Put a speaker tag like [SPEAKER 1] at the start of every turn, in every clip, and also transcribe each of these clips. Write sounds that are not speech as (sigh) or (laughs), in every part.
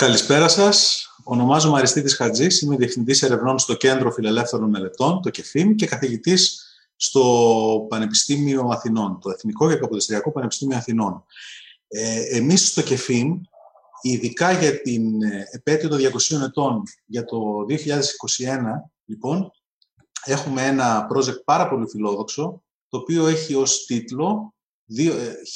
[SPEAKER 1] Καλησπέρα σας. Ονομάζομαι Αριστίδης Χατζής, είμαι Διευθυντής Ερευνών στο Κέντρο Φιλελεύθερων Μελετών, το ΚΕΦΙΜ, και καθηγητής στο Πανεπιστήμιο Αθηνών, το Εθνικό και Καποδιστριακό Πανεπιστήμιο Αθηνών. Ε, εμείς στο ΚΕΦΙΜ, ειδικά για την ε, επέτειο των 200 ετών για το 2021, λοιπόν, έχουμε ένα project πάρα πολύ φιλόδοξο, το οποίο έχει ως τίτλο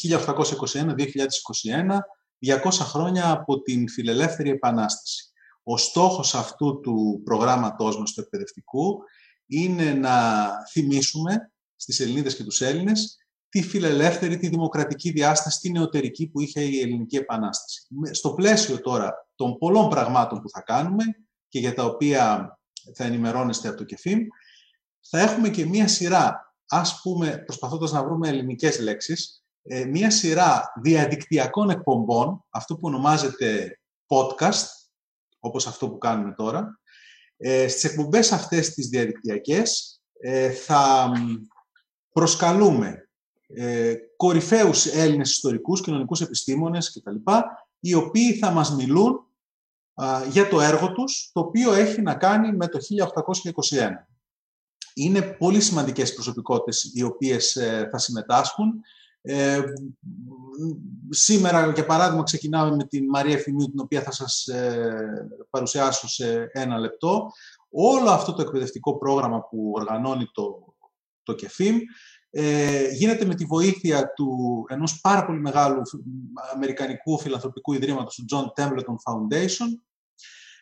[SPEAKER 1] 1821-2021 200 χρόνια από την φιλελεύθερη επανάσταση. Ο στόχος αυτού του προγράμματός μας του εκπαιδευτικού είναι να θυμίσουμε στις Ελληνίδες και τους Έλληνες τη φιλελεύθερη, τη δημοκρατική διάσταση, τη νεωτερική που είχε η Ελληνική Επανάσταση. Στο πλαίσιο τώρα των πολλών πραγμάτων που θα κάνουμε και για τα οποία θα ενημερώνεστε από το ΚΕΦΙΜ, θα έχουμε και μία σειρά, ας πούμε, προσπαθώντας να βρούμε ελληνικές λέξεις, ε, μία σειρά διαδικτυακών εκπομπών, αυτό που ονομάζεται podcast, όπως αυτό που κάνουμε τώρα. Ε, στις εκπομπές αυτές τις διαδικτυακές ε, θα προσκαλούμε ε, κορυφαίους Έλληνες ιστορικούς, κοινωνικούς επιστήμονες κτλ. οι οποίοι θα μας μιλούν για το έργο τους, το οποίο έχει να κάνει με το 1821. Είναι πολύ σημαντικές προσωπικότητες οι οποίες ε, θα συμμετάσχουν. Ε, σήμερα, για παράδειγμα, ξεκινάμε με την Μαρία Ευθυμίου, την οποία θα σας ε, παρουσιάσω σε ένα λεπτό. Όλο αυτό το εκπαιδευτικό πρόγραμμα που οργανώνει το, το ΚΕΦΙΜ ε, γίνεται με τη βοήθεια του ενός πάρα πολύ μεγάλου αμερικανικού φιλανθρωπικού ιδρύματος, του John Templeton Foundation.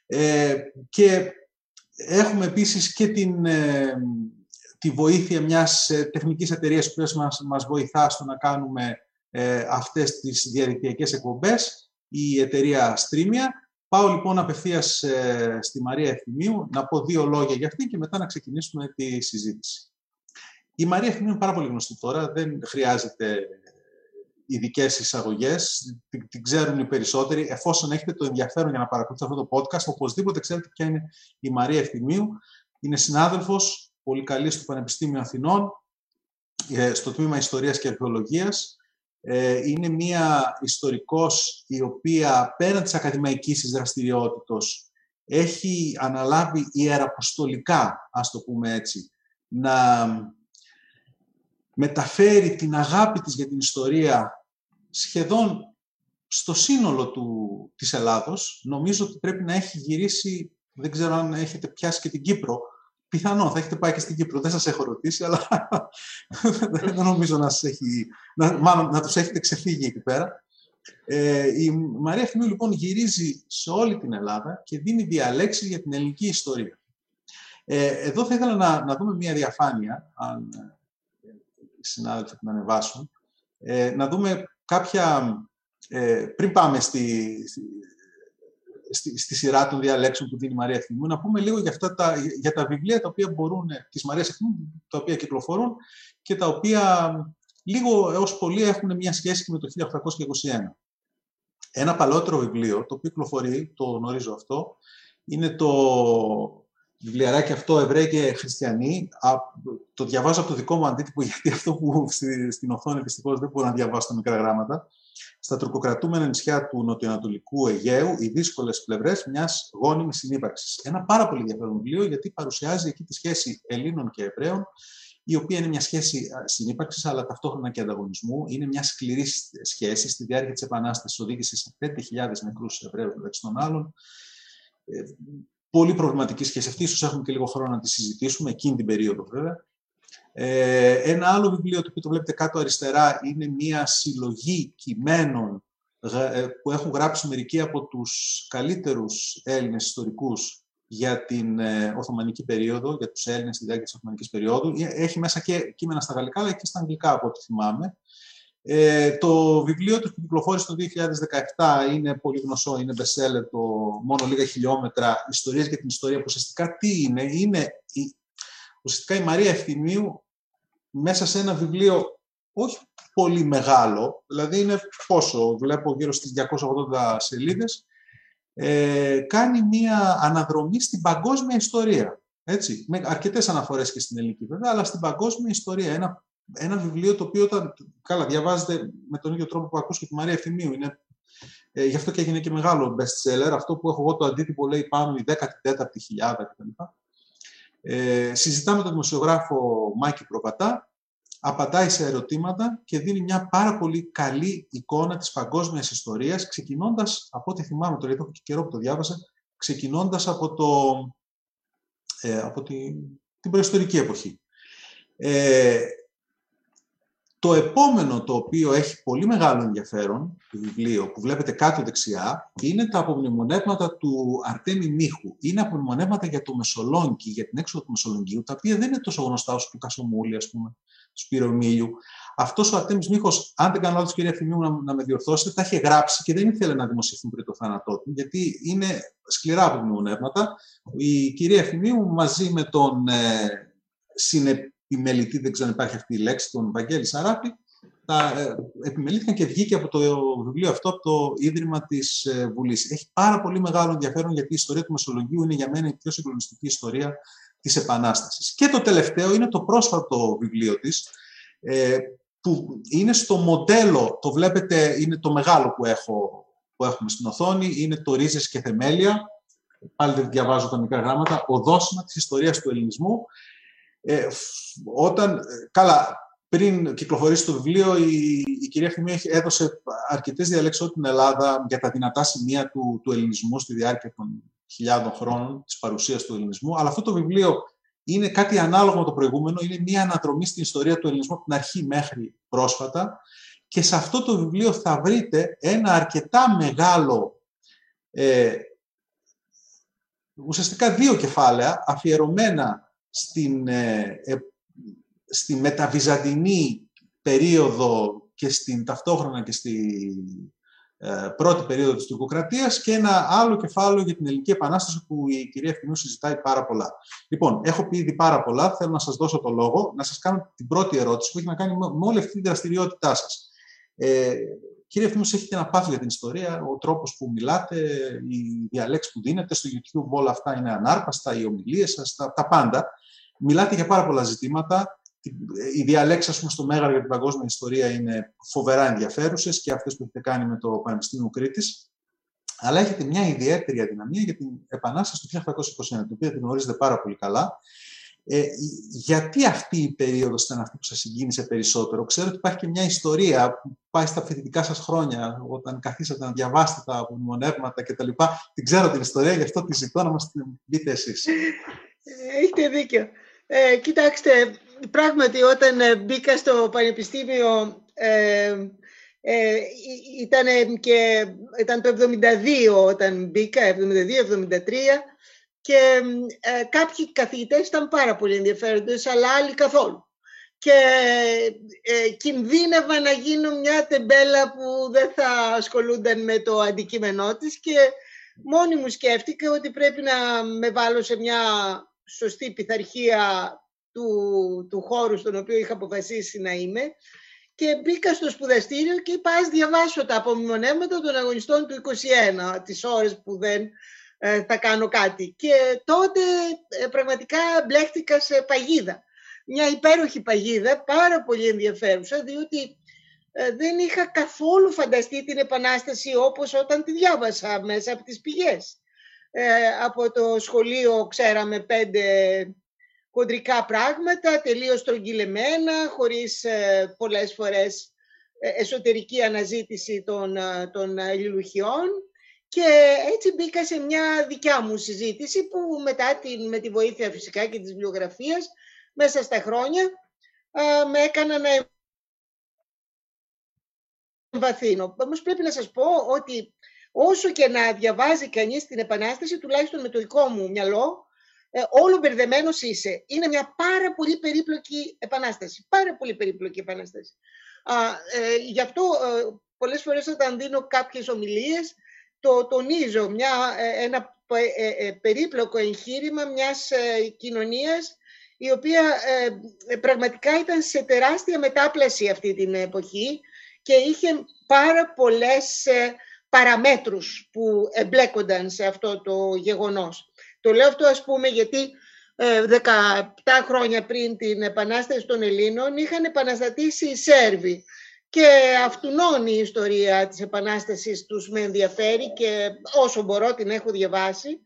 [SPEAKER 1] Ε, και έχουμε επίσης και την τη βοήθεια μιας ε, τεχνικής εταιρείας που μας, μας βοηθά στο να κάνουμε ε, αυτές τις διαδικτυακές εκπομπές, η εταιρεία Streamia. Πάω λοιπόν απευθείας ε, στη Μαρία Ευθυμίου να πω δύο λόγια για αυτή και μετά να ξεκινήσουμε τη συζήτηση. Η Μαρία Ευθυμίου είναι πάρα πολύ γνωστή τώρα, δεν χρειάζεται ειδικές εισαγωγές. Την, την, ξέρουν οι περισσότεροι. Εφόσον έχετε το ενδιαφέρον για να παρακολουθείτε αυτό το podcast, οπωσδήποτε ξέρετε ποια είναι η Μαρία Ευθυμίου. Είναι συνάδελφος πολύ καλή στο Πανεπιστήμιο Αθηνών, ε, στο τμήμα Ιστορίας και Αρχαιολογίας. Ε, είναι μία ιστορικός η οποία πέραν της ακαδημαϊκής της δραστηριότητος έχει αναλάβει ιεραποστολικά, ας το πούμε έτσι, να μεταφέρει την αγάπη της για την ιστορία σχεδόν στο σύνολο του, της Ελλάδος. Νομίζω ότι πρέπει να έχει γυρίσει, δεν ξέρω αν έχετε πιάσει και την Κύπρο, Πιθανό, θα έχετε πάει και στην Κύπρο. Δεν σας έχω ρωτήσει, αλλά (laughs) δεν νομίζω να, σας έχει, να, μάλλον, να τους έχετε ξεφύγει εκεί πέρα. Ε, η Μαρία Φημίου λοιπόν γυρίζει σε όλη την Ελλάδα και δίνει διαλέξεις για την ελληνική ιστορία. Ε, εδώ θα ήθελα να, να δούμε μια διαφάνεια, αν ε, οι συνάδελφοι την ανεβάσουν, ε, να δούμε κάποια, ε, πριν πάμε στη, στη, στη σειρά των διαλέξεων που δίνει η Μαρία Ευθυμού, να πούμε λίγο για, αυτά τα, για τα βιβλία τα οποία μπορούν, της Μαρίας Ευθυμού, τα οποία κυκλοφορούν και τα οποία λίγο έως πολύ έχουν μια σχέση με το 1821. Ένα παλαιότερο βιβλίο, το οποίο κυκλοφορεί, το γνωρίζω αυτό, είναι το βιβλιαράκι αυτό Εβραίοι και Χριστιανοί. Το διαβάζω από το δικό μου αντίτυπο, (laughs) γιατί αυτό που στην οθόνη δυστυχώς δεν μπορώ να διαβάσω τα μικρά γράμματα στα τουρκοκρατούμενα νησιά του νοτιοανατολικού Αιγαίου οι δύσκολες πλευρές μιας γόνιμης συνύπαρξης. Ένα πάρα πολύ ενδιαφέρον βιβλίο, γιατί παρουσιάζει εκεί τη σχέση Ελλήνων και Εβραίων, η οποία είναι μια σχέση συνύπαρξης, αλλά ταυτόχρονα και ανταγωνισμού. Είναι μια σκληρή σχέση. Στη διάρκεια της Επανάστασης οδήγησε σε 5.000 νεκρούς Εβραίους μεταξύ των άλλων. Ε, πολύ προβληματική σχέση αυτή. σω έχουμε και λίγο χρόνο να τη συζητήσουμε, εκείνη την περίοδο βέβαια. Ε, ένα άλλο βιβλίο το οποίο το βλέπετε κάτω αριστερά είναι μια συλλογή κειμένων ε, που έχουν γράψει μερικοί από τους καλύτερους Έλληνες ιστορικούς για την ε, Οθωμανική περίοδο, για τους Έλληνες στη διάρκεια της Οθωμανικής περίοδου. Έχει μέσα και κείμενα στα γαλλικά, αλλά και στα αγγλικά, από ό,τι θυμάμαι. Ε, το βιβλίο του που κυκλοφόρησε το 2017 είναι πολύ γνωστό, είναι bestseller, το μόνο λίγα χιλιόμετρα, ιστορίες για την ιστορία, που ουσιαστικά τι είναι, είναι ουσιαστικά η Μαρία Ευθυμίου μέσα σε ένα βιβλίο όχι πολύ μεγάλο, δηλαδή είναι πόσο, βλέπω γύρω στις 280 σελίδες, ε, κάνει μία αναδρομή στην παγκόσμια ιστορία. Έτσι, με αρκετές αναφορές και στην ελληνική βέβαια, αλλά στην παγκόσμια ιστορία. Ένα, ένα βιβλίο το οποίο όταν, καλά, διαβάζετε με τον ίδιο τρόπο που ακούς και τη Μαρία Ευθυμίου. Είναι Ε, γι' αυτό και έγινε και μεγάλο best seller. Αυτό που έχω εγώ το αντίτυπο λέει πάνω η 14η χιλιάδα κτλ. Ε, συζητάμε με τον δημοσιογράφο Μάκη Προβατά, απαντάει σε ερωτήματα και δίνει μια πάρα πολύ καλή εικόνα της παγκόσμιας ιστορίας, ξεκινώντας, από ό,τι θυμάμαι τώρα, γιατί έχω και καιρό που το διάβασα, ξεκινώντας από, το, ε, από την, την προϊστορική εποχή. Ε, το επόμενο το οποίο έχει πολύ μεγάλο ενδιαφέρον, το βιβλίο που βλέπετε κάτω δεξιά, είναι τα απομνημονεύματα του Αρτέμι Μίχου. Είναι απομνημονεύματα για το Μεσολόγγι, για την έξοδο του Μεσολογγίου, τα οποία δεν είναι τόσο γνωστά όσο του Κασομούλη, ας πούμε, του Σπύρο Μίλιου. Αυτός ο Αρτέμις Μίχος, αν δεν κάνω λάθος, κυρία Φημίου, να, να με διορθώσετε, τα είχε γράψει και δεν ήθελε να δημοσιευθούν πριν το θάνατό του, γιατί είναι σκληρά απομνημονεύματα. Η κυρία Φημίου μαζί με τον ε, επιμελητή, δεν ξέρω αν υπάρχει αυτή η λέξη, τον Βαγγέλη Σαράπη, τα ε, επιμελήθηκαν και βγήκε από το βιβλίο αυτό από το Ίδρυμα της ε, Βουλής. Έχει πάρα πολύ μεγάλο ενδιαφέρον γιατί η ιστορία του Μεσολογγίου είναι για μένα η πιο συγκλονιστική ιστορία της Επανάστασης. Και το τελευταίο είναι το πρόσφατο βιβλίο της, ε, που είναι στο μοντέλο, το βλέπετε, είναι το μεγάλο που, έχω, που έχουμε στην οθόνη, είναι το Ρίζες και Θεμέλια, πάλι δεν διαβάζω τα μικρά γράμματα, οδόσημα της ιστορίας του ελληνισμού. Ε, όταν, καλά, πριν κυκλοφορήσει το βιβλίο, η, η κυρία Φημή έδωσε αρκετές διαλέξεις την Ελλάδα για τα δυνατά σημεία του, του ελληνισμού στη διάρκεια των χιλιάδων χρόνων της παρουσίας του ελληνισμού. Αλλά αυτό το βιβλίο είναι κάτι ανάλογο με το προηγούμενο. Είναι μια αναδρομή στην ιστορία του ελληνισμού από την αρχή μέχρι πρόσφατα. Και σε αυτό το βιβλίο θα βρείτε ένα αρκετά μεγάλο, ε, ουσιαστικά δύο κεφάλαια αφιερωμένα στην, ε, ε, στη μεταβυζαντινή περίοδο και στην ταυτόχρονα και στη ε, πρώτη περίοδο της τουρκοκρατίας και ένα άλλο κεφάλαιο για την Ελληνική Επανάσταση που η κυρία Ευθυνού συζητάει πάρα πολλά. Λοιπόν, έχω πει ήδη πάρα πολλά, θέλω να σας δώσω το λόγο, να σας κάνω την πρώτη ερώτηση που έχει να κάνει με όλη αυτή τη δραστηριότητά σας. Ε, κύριε Ευθυνού, έχετε ένα πάθο για την ιστορία, ο τρόπος που μιλάτε, οι διαλέξεις που δίνετε, στο YouTube όλα αυτά είναι ανάρπαστα, οι ομιλίες σας, τα, τα πάντα. Μιλάτε για πάρα πολλά ζητήματα. Οι διαλέξεις, στο Μέγαρο για την παγκόσμια ιστορία είναι φοβερά ενδιαφέρουσες και αυτές που έχετε κάνει με το Πανεπιστήμιο Κρήτης. Αλλά έχετε μια ιδιαίτερη αδυναμία για την Επανάσταση του 1821, την οποία την γνωρίζετε πάρα πολύ καλά. Ε, γιατί αυτή η περίοδος ήταν αυτή που σας συγκίνησε περισσότερο; Ξέρω ότι υπάρχει και μια ιστορία που πάει στα φοιτητικά σας χρόνια, όταν καθίσατε να διαβάσετε τα απομνημονεύματα κτλ. Την ξέρω την ιστορία, γι' αυτό τη ζητώ να μας την πείτε εσείς.
[SPEAKER 2] Έχετε δίκιο. Ε, κοιτάξτε, πράγματι όταν ε, μπήκα στο πανεπιστήμιο ε, ε, ήταν, και, ήταν το 72 όταν μπήκα, 72-73 και ε, κάποιοι καθηγητές ήταν πάρα πολύ ενδιαφέροντες, αλλά άλλοι καθόλου. Και ε, κινδύνευα να γίνω μια τεμπέλα που δεν θα ασχολούνταν με το αντικείμενό της και μόνη μου σκέφτηκα ότι πρέπει να με βάλω σε μια σωστή πειθαρχία του, του χώρου στον οποίο είχα αποφασίσει να είμαι και μπήκα στο σπουδαστήριο και είπα ας διαβάσω τα απομνημονεύματα των αγωνιστών του 21, τις ώρες που δεν ε, θα κάνω κάτι. Και τότε ε, πραγματικά μπλέχτηκα σε παγίδα. Μια υπέροχη παγίδα, πάρα πολύ ενδιαφέρουσα, διότι ε, δεν είχα καθόλου φανταστεί την Επανάσταση όπως όταν τη διάβασα μέσα από τις πηγές. Ε, από το σχολείο ξέραμε πέντε κοντρικά πράγματα, τελείως στρογγυλεμένα, χωρίς ε, πολλές φορές ε, εσωτερική αναζήτηση των, των αλληλουχιών. Και έτσι μπήκα σε μια δικιά μου συζήτηση που μετά την, με τη βοήθεια φυσικά και της βιβλιογραφίας μέσα στα χρόνια με έκανα να εμβαθύνω. Όμως πρέπει να σας πω ότι όσο και να διαβάζει κανείς την Επανάσταση, τουλάχιστον με το δικό μου μυαλό, ε, όλο μπερδεμένος είσαι. Είναι μια πάρα πολύ περίπλοκη επανάσταση. Πάρα πολύ περίπλοκη επανάσταση. Α, ε, γι' αυτό ε, πολλές φορές όταν δίνω κάποιες ομιλίες, το τονίζω μια, ε, ένα περίπλοκο εγχείρημα μιας κοινωνίας η οποία πραγματικά ήταν σε τεράστια μετάπλαση αυτή την εποχή και είχε πάρα πολλές παραμέτρους που εμπλέκονταν σε αυτό το γεγονός. Το λέω αυτό ας πούμε γιατί 17 ε, χρόνια πριν την Επανάσταση των Ελλήνων είχαν επαναστατήσει οι Σέρβοι και αυτουνών η ιστορία της Επανάστασης τους με ενδιαφέρει και όσο μπορώ την έχω διαβάσει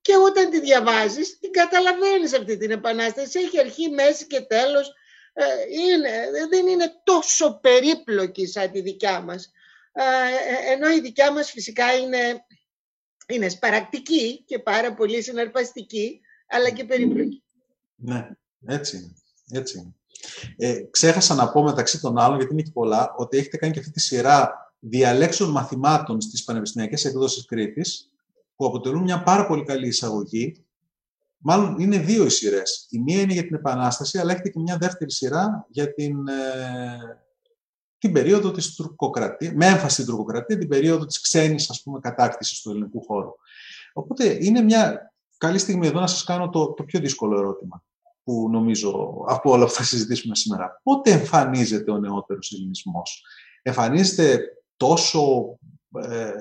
[SPEAKER 2] και όταν τη διαβάζεις την καταλαβαίνεις αυτή την Επανάσταση. Έχει αρχή, μέση και τέλος. Ε, είναι, δεν είναι τόσο περίπλοκη σαν τη δικιά μας. Ε, ε, ενώ η δικιά μας φυσικά είναι, είναι σπαρακτική και πάρα πολύ συναρπαστική, αλλά και περίπλοκη.
[SPEAKER 1] Ναι, έτσι είναι. Έτσι Ε, ξέχασα να πω μεταξύ των άλλων, γιατί είναι και πολλά, ότι έχετε κάνει και αυτή τη σειρά διαλέξεων μαθημάτων στις πανεπιστημιακές εκδόσεις Κρήτης, που αποτελούν μια πάρα πολύ καλή εισαγωγή. Μάλλον είναι δύο οι σειρές. Η μία είναι για την Επανάσταση, αλλά έχετε και μια δεύτερη σειρά για την, ε, την περίοδο της τουρκοκρατίας, με έμφαση στην τουρκοκρατία, την περίοδο της ξένης ας πούμε, κατάκτησης του ελληνικού χώρου. Οπότε είναι μια καλή στιγμή εδώ να σας κάνω το, το πιο δύσκολο ερώτημα που νομίζω από όλα αυτά θα συζητήσουμε σήμερα. Πότε εμφανίζεται ο νεότερος ελληνισμός; Εμφανίζεται τόσο ε,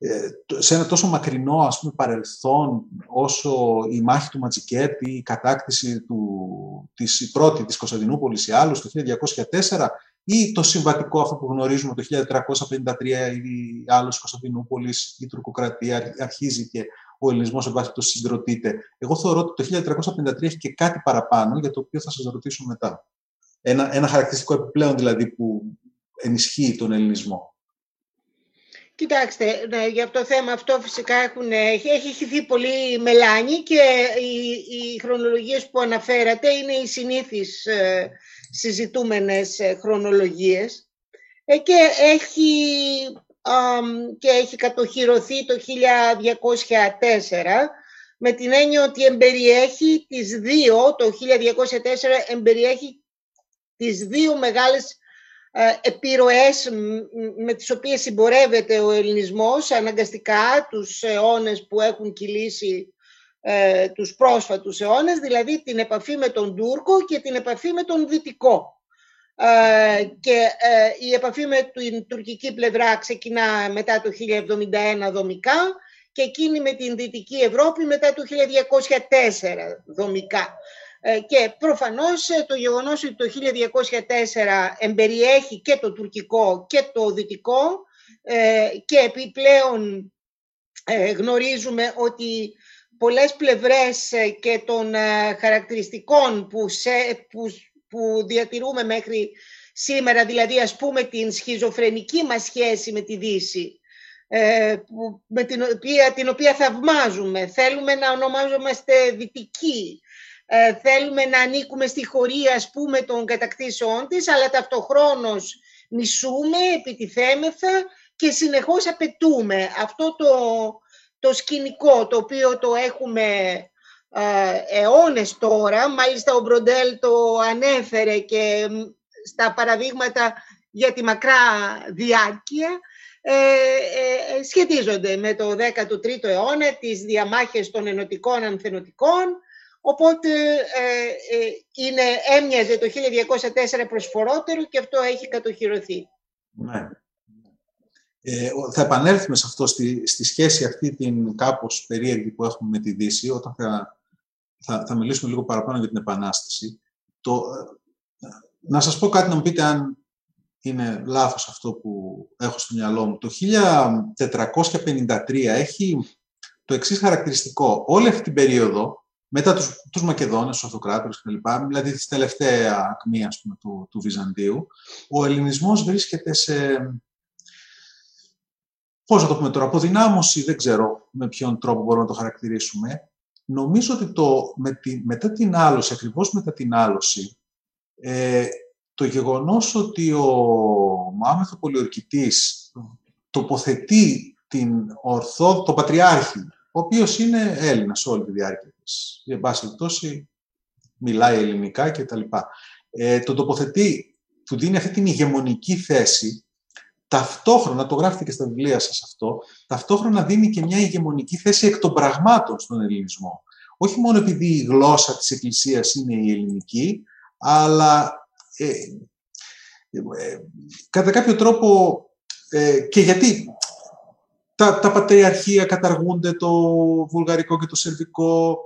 [SPEAKER 1] ε, σε ένα τόσο μακρινό ας πούμε, παρελθόν όσο η μάχη του Ματζικέτη, η κατάκτηση του, της η πρώτη της Κωνσταντινούπολης ή άλλους το 1204 ή το συμβατικό αυτό που γνωρίζουμε το 1353 η άλλος Κωνσταντινούπολης, η τουρκοκρατία αρχίζει και ο ελληνισμός εν πάση συγκροτείται. Εγώ θεωρώ ότι το 1353 έχει και κάτι παραπάνω για το οποίο θα σας ρωτήσω μετά. Ένα, ένα χαρακτηριστικό επιπλέον δηλαδή που ενισχύει τον ελληνισμό.
[SPEAKER 2] Κοιτάξτε, ναι, για το θέμα αυτό φυσικά έχουν, έχει, έχει χυθεί πολύ μελάνι και οι, οι χρονολογίες που αναφέρατε είναι οι συνήθεις ε, συζητούμενες ε, χρονολογίες ε, και, έχει, και έχει κατοχυρωθεί το 1204 με την έννοια ότι εμπεριέχει τις δύο, το 1204 εμπεριέχει τις δύο μεγάλες ε, επιρροές με τις οποίες συμπορεύεται ο ελληνισμός αναγκαστικά τους αιώνες που έχουν κυλήσει ε, τους πρόσφατους αιώνες, δηλαδή την επαφή με τον Τούρκο και την επαφή με τον Δυτικό. Ε, και ε, η επαφή με την τουρκική πλευρά ξεκινά μετά το 1071 δομικά και εκείνη με την Δυτική Ευρώπη μετά το 1204 δομικά. Ε, και προφανώς ε, το γεγονός ότι το 1204 εμπεριέχει και το τουρκικό και το δυτικό ε, και επιπλέον γνωρίζουμε ότι πολλές πλευρές και των χαρακτηριστικών που, σε, που, που διατηρούμε μέχρι σήμερα, δηλαδή ας πούμε την σχιζοφρενική μας σχέση με τη Δύση, με την οποία, την οποία θαυμάζουμε, θέλουμε να ονομάζομαστε δυτικοί, ε, θέλουμε να ανήκουμε στη χωρία, ας πούμε, των κατακτήσεών της, αλλά ταυτοχρόνως μισούμε, επιτιθέμεθα και συνεχώς απαιτούμε. Αυτό το, το σκηνικό, το οποίο το έχουμε ε, αιώνες τώρα. Μάλιστα ο Μπροντέλ το ανέφερε και στα παραδείγματα για τη μακρά διάρκεια, ε, ε, σχετίζονται με το 13ο αιώνα, τις διαμάχες των ενωτικών ανθενωτικών, Οπότε ε, ε, είναι, έμοιαζε το 1204 προσφορότερο και αυτό έχει κατοχυρωθεί.
[SPEAKER 1] Ναι. Ε, θα επανέλθουμε σε αυτό, στη, στη σχέση αυτή την κάπως περίεργη που έχουμε με τη Δύση, όταν θα, θα, θα μιλήσουμε λίγο παραπάνω για την Επανάσταση. Το, ε, να σας πω κάτι να μου πείτε αν είναι λάθος αυτό που έχω στο μυαλό μου. Το 1453 έχει το εξής χαρακτηριστικό. Όλη αυτή την περίοδο μετά τους, τους Μακεδόνες, τους Αυτοκράτορες κλπ. Δηλαδή της τελευταία ακμή ας πούμε, του, του Βυζαντίου, ο ελληνισμός βρίσκεται σε, πώς να το πούμε τώρα, αποδυνάμωση, δεν ξέρω με ποιον τρόπο μπορούμε να το χαρακτηρίσουμε. Νομίζω ότι το, με τη, μετά την άλωση, ακριβώς μετά την άλωση, ε, το γεγονός ότι ο Μάμεθο Πολιορκητής τοποθετεί την ορθό, το Πατριάρχη, ο οποίος είναι Έλληνας όλη τη διάρκεια για πάση περιπτώσει μιλάει ελληνικά κτλ. Ε, το τοποθετεί, του δίνει αυτή την ηγεμονική θέση, ταυτόχρονα, το γράφετε και στα βιβλία σας αυτό, ταυτόχρονα δίνει και μια ηγεμονική θέση εκ των πραγμάτων στον ελληνισμό. Όχι μόνο επειδή η γλώσσα της Εκκλησίας είναι η ελληνική, αλλά ε, ε, κατά κάποιο τρόπο ε, και γιατί τα, τα πατριαρχία καταργούνται το βουλγαρικό και το σερβικό,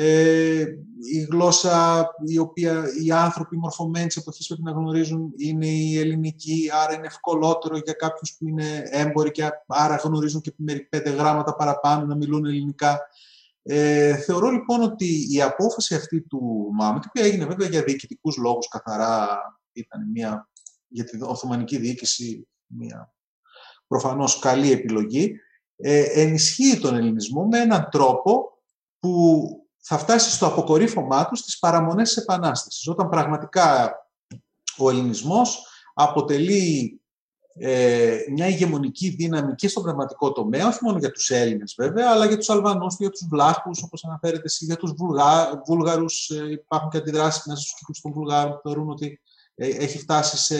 [SPEAKER 1] Ε, η γλώσσα η οποία οι άνθρωποι μορφωμένοι της εποχής πρέπει να γνωρίζουν είναι η ελληνική, άρα είναι ευκολότερο για κάποιους που είναι έμποροι και άρα γνωρίζουν και πέντε γράμματα παραπάνω να μιλούν ελληνικά. Ε, θεωρώ λοιπόν ότι η απόφαση αυτή του Μάμετ, που έγινε βέβαια για διοικητικούς λόγους καθαρά, ήταν μια, για την Οθωμανική διοίκηση μια προφανώς καλή επιλογή, ε, ενισχύει τον ελληνισμό με έναν τρόπο που θα φτάσει στο αποκορύφωμά τους στις παραμονές της Επανάστασης, όταν πραγματικά ο ελληνισμός αποτελεί ε, μια ηγεμονική δύναμη και στον πραγματικό τομέα, όχι μόνο για τους Έλληνες βέβαια, αλλά για τους Αλβανούς, για τους Βλάχους, όπως αναφέρεται εσύ, για τους Βουλγά, Βούλγαρους. Ε, υπάρχουν και αντιδράσεις μέσα στους κύκλους των Βουλγάρων που θεωρούν ότι ε, έχει φτάσει σε,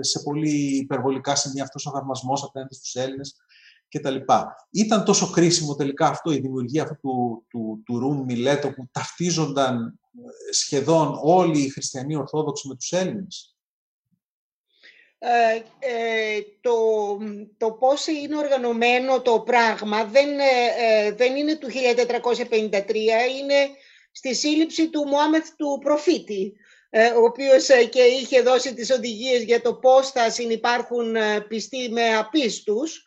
[SPEAKER 1] σε πολύ υπερβολικά σημεία αυτός ο θαυμασμός απέναντι στους Έλληνες κτλ. Ήταν τόσο κρίσιμο τελικά αυτό, η δημιουργία αυτού του, του, του Ρουμ Μιλέτο που ταυτίζονταν ε, σχεδόν όλοι οι χριστιανοί Ορθόδοξοι με τους Έλληνες;
[SPEAKER 2] Ε, ε, το, το πώς είναι οργανωμένο το πράγμα δεν, ε, δεν είναι του 1453, είναι στη σύλληψη του Μωάμεθ του προφήτη, ο οποίος και είχε δώσει τις οδηγίες για το πώς θα συνεπάρχουν πιστοί με απίστους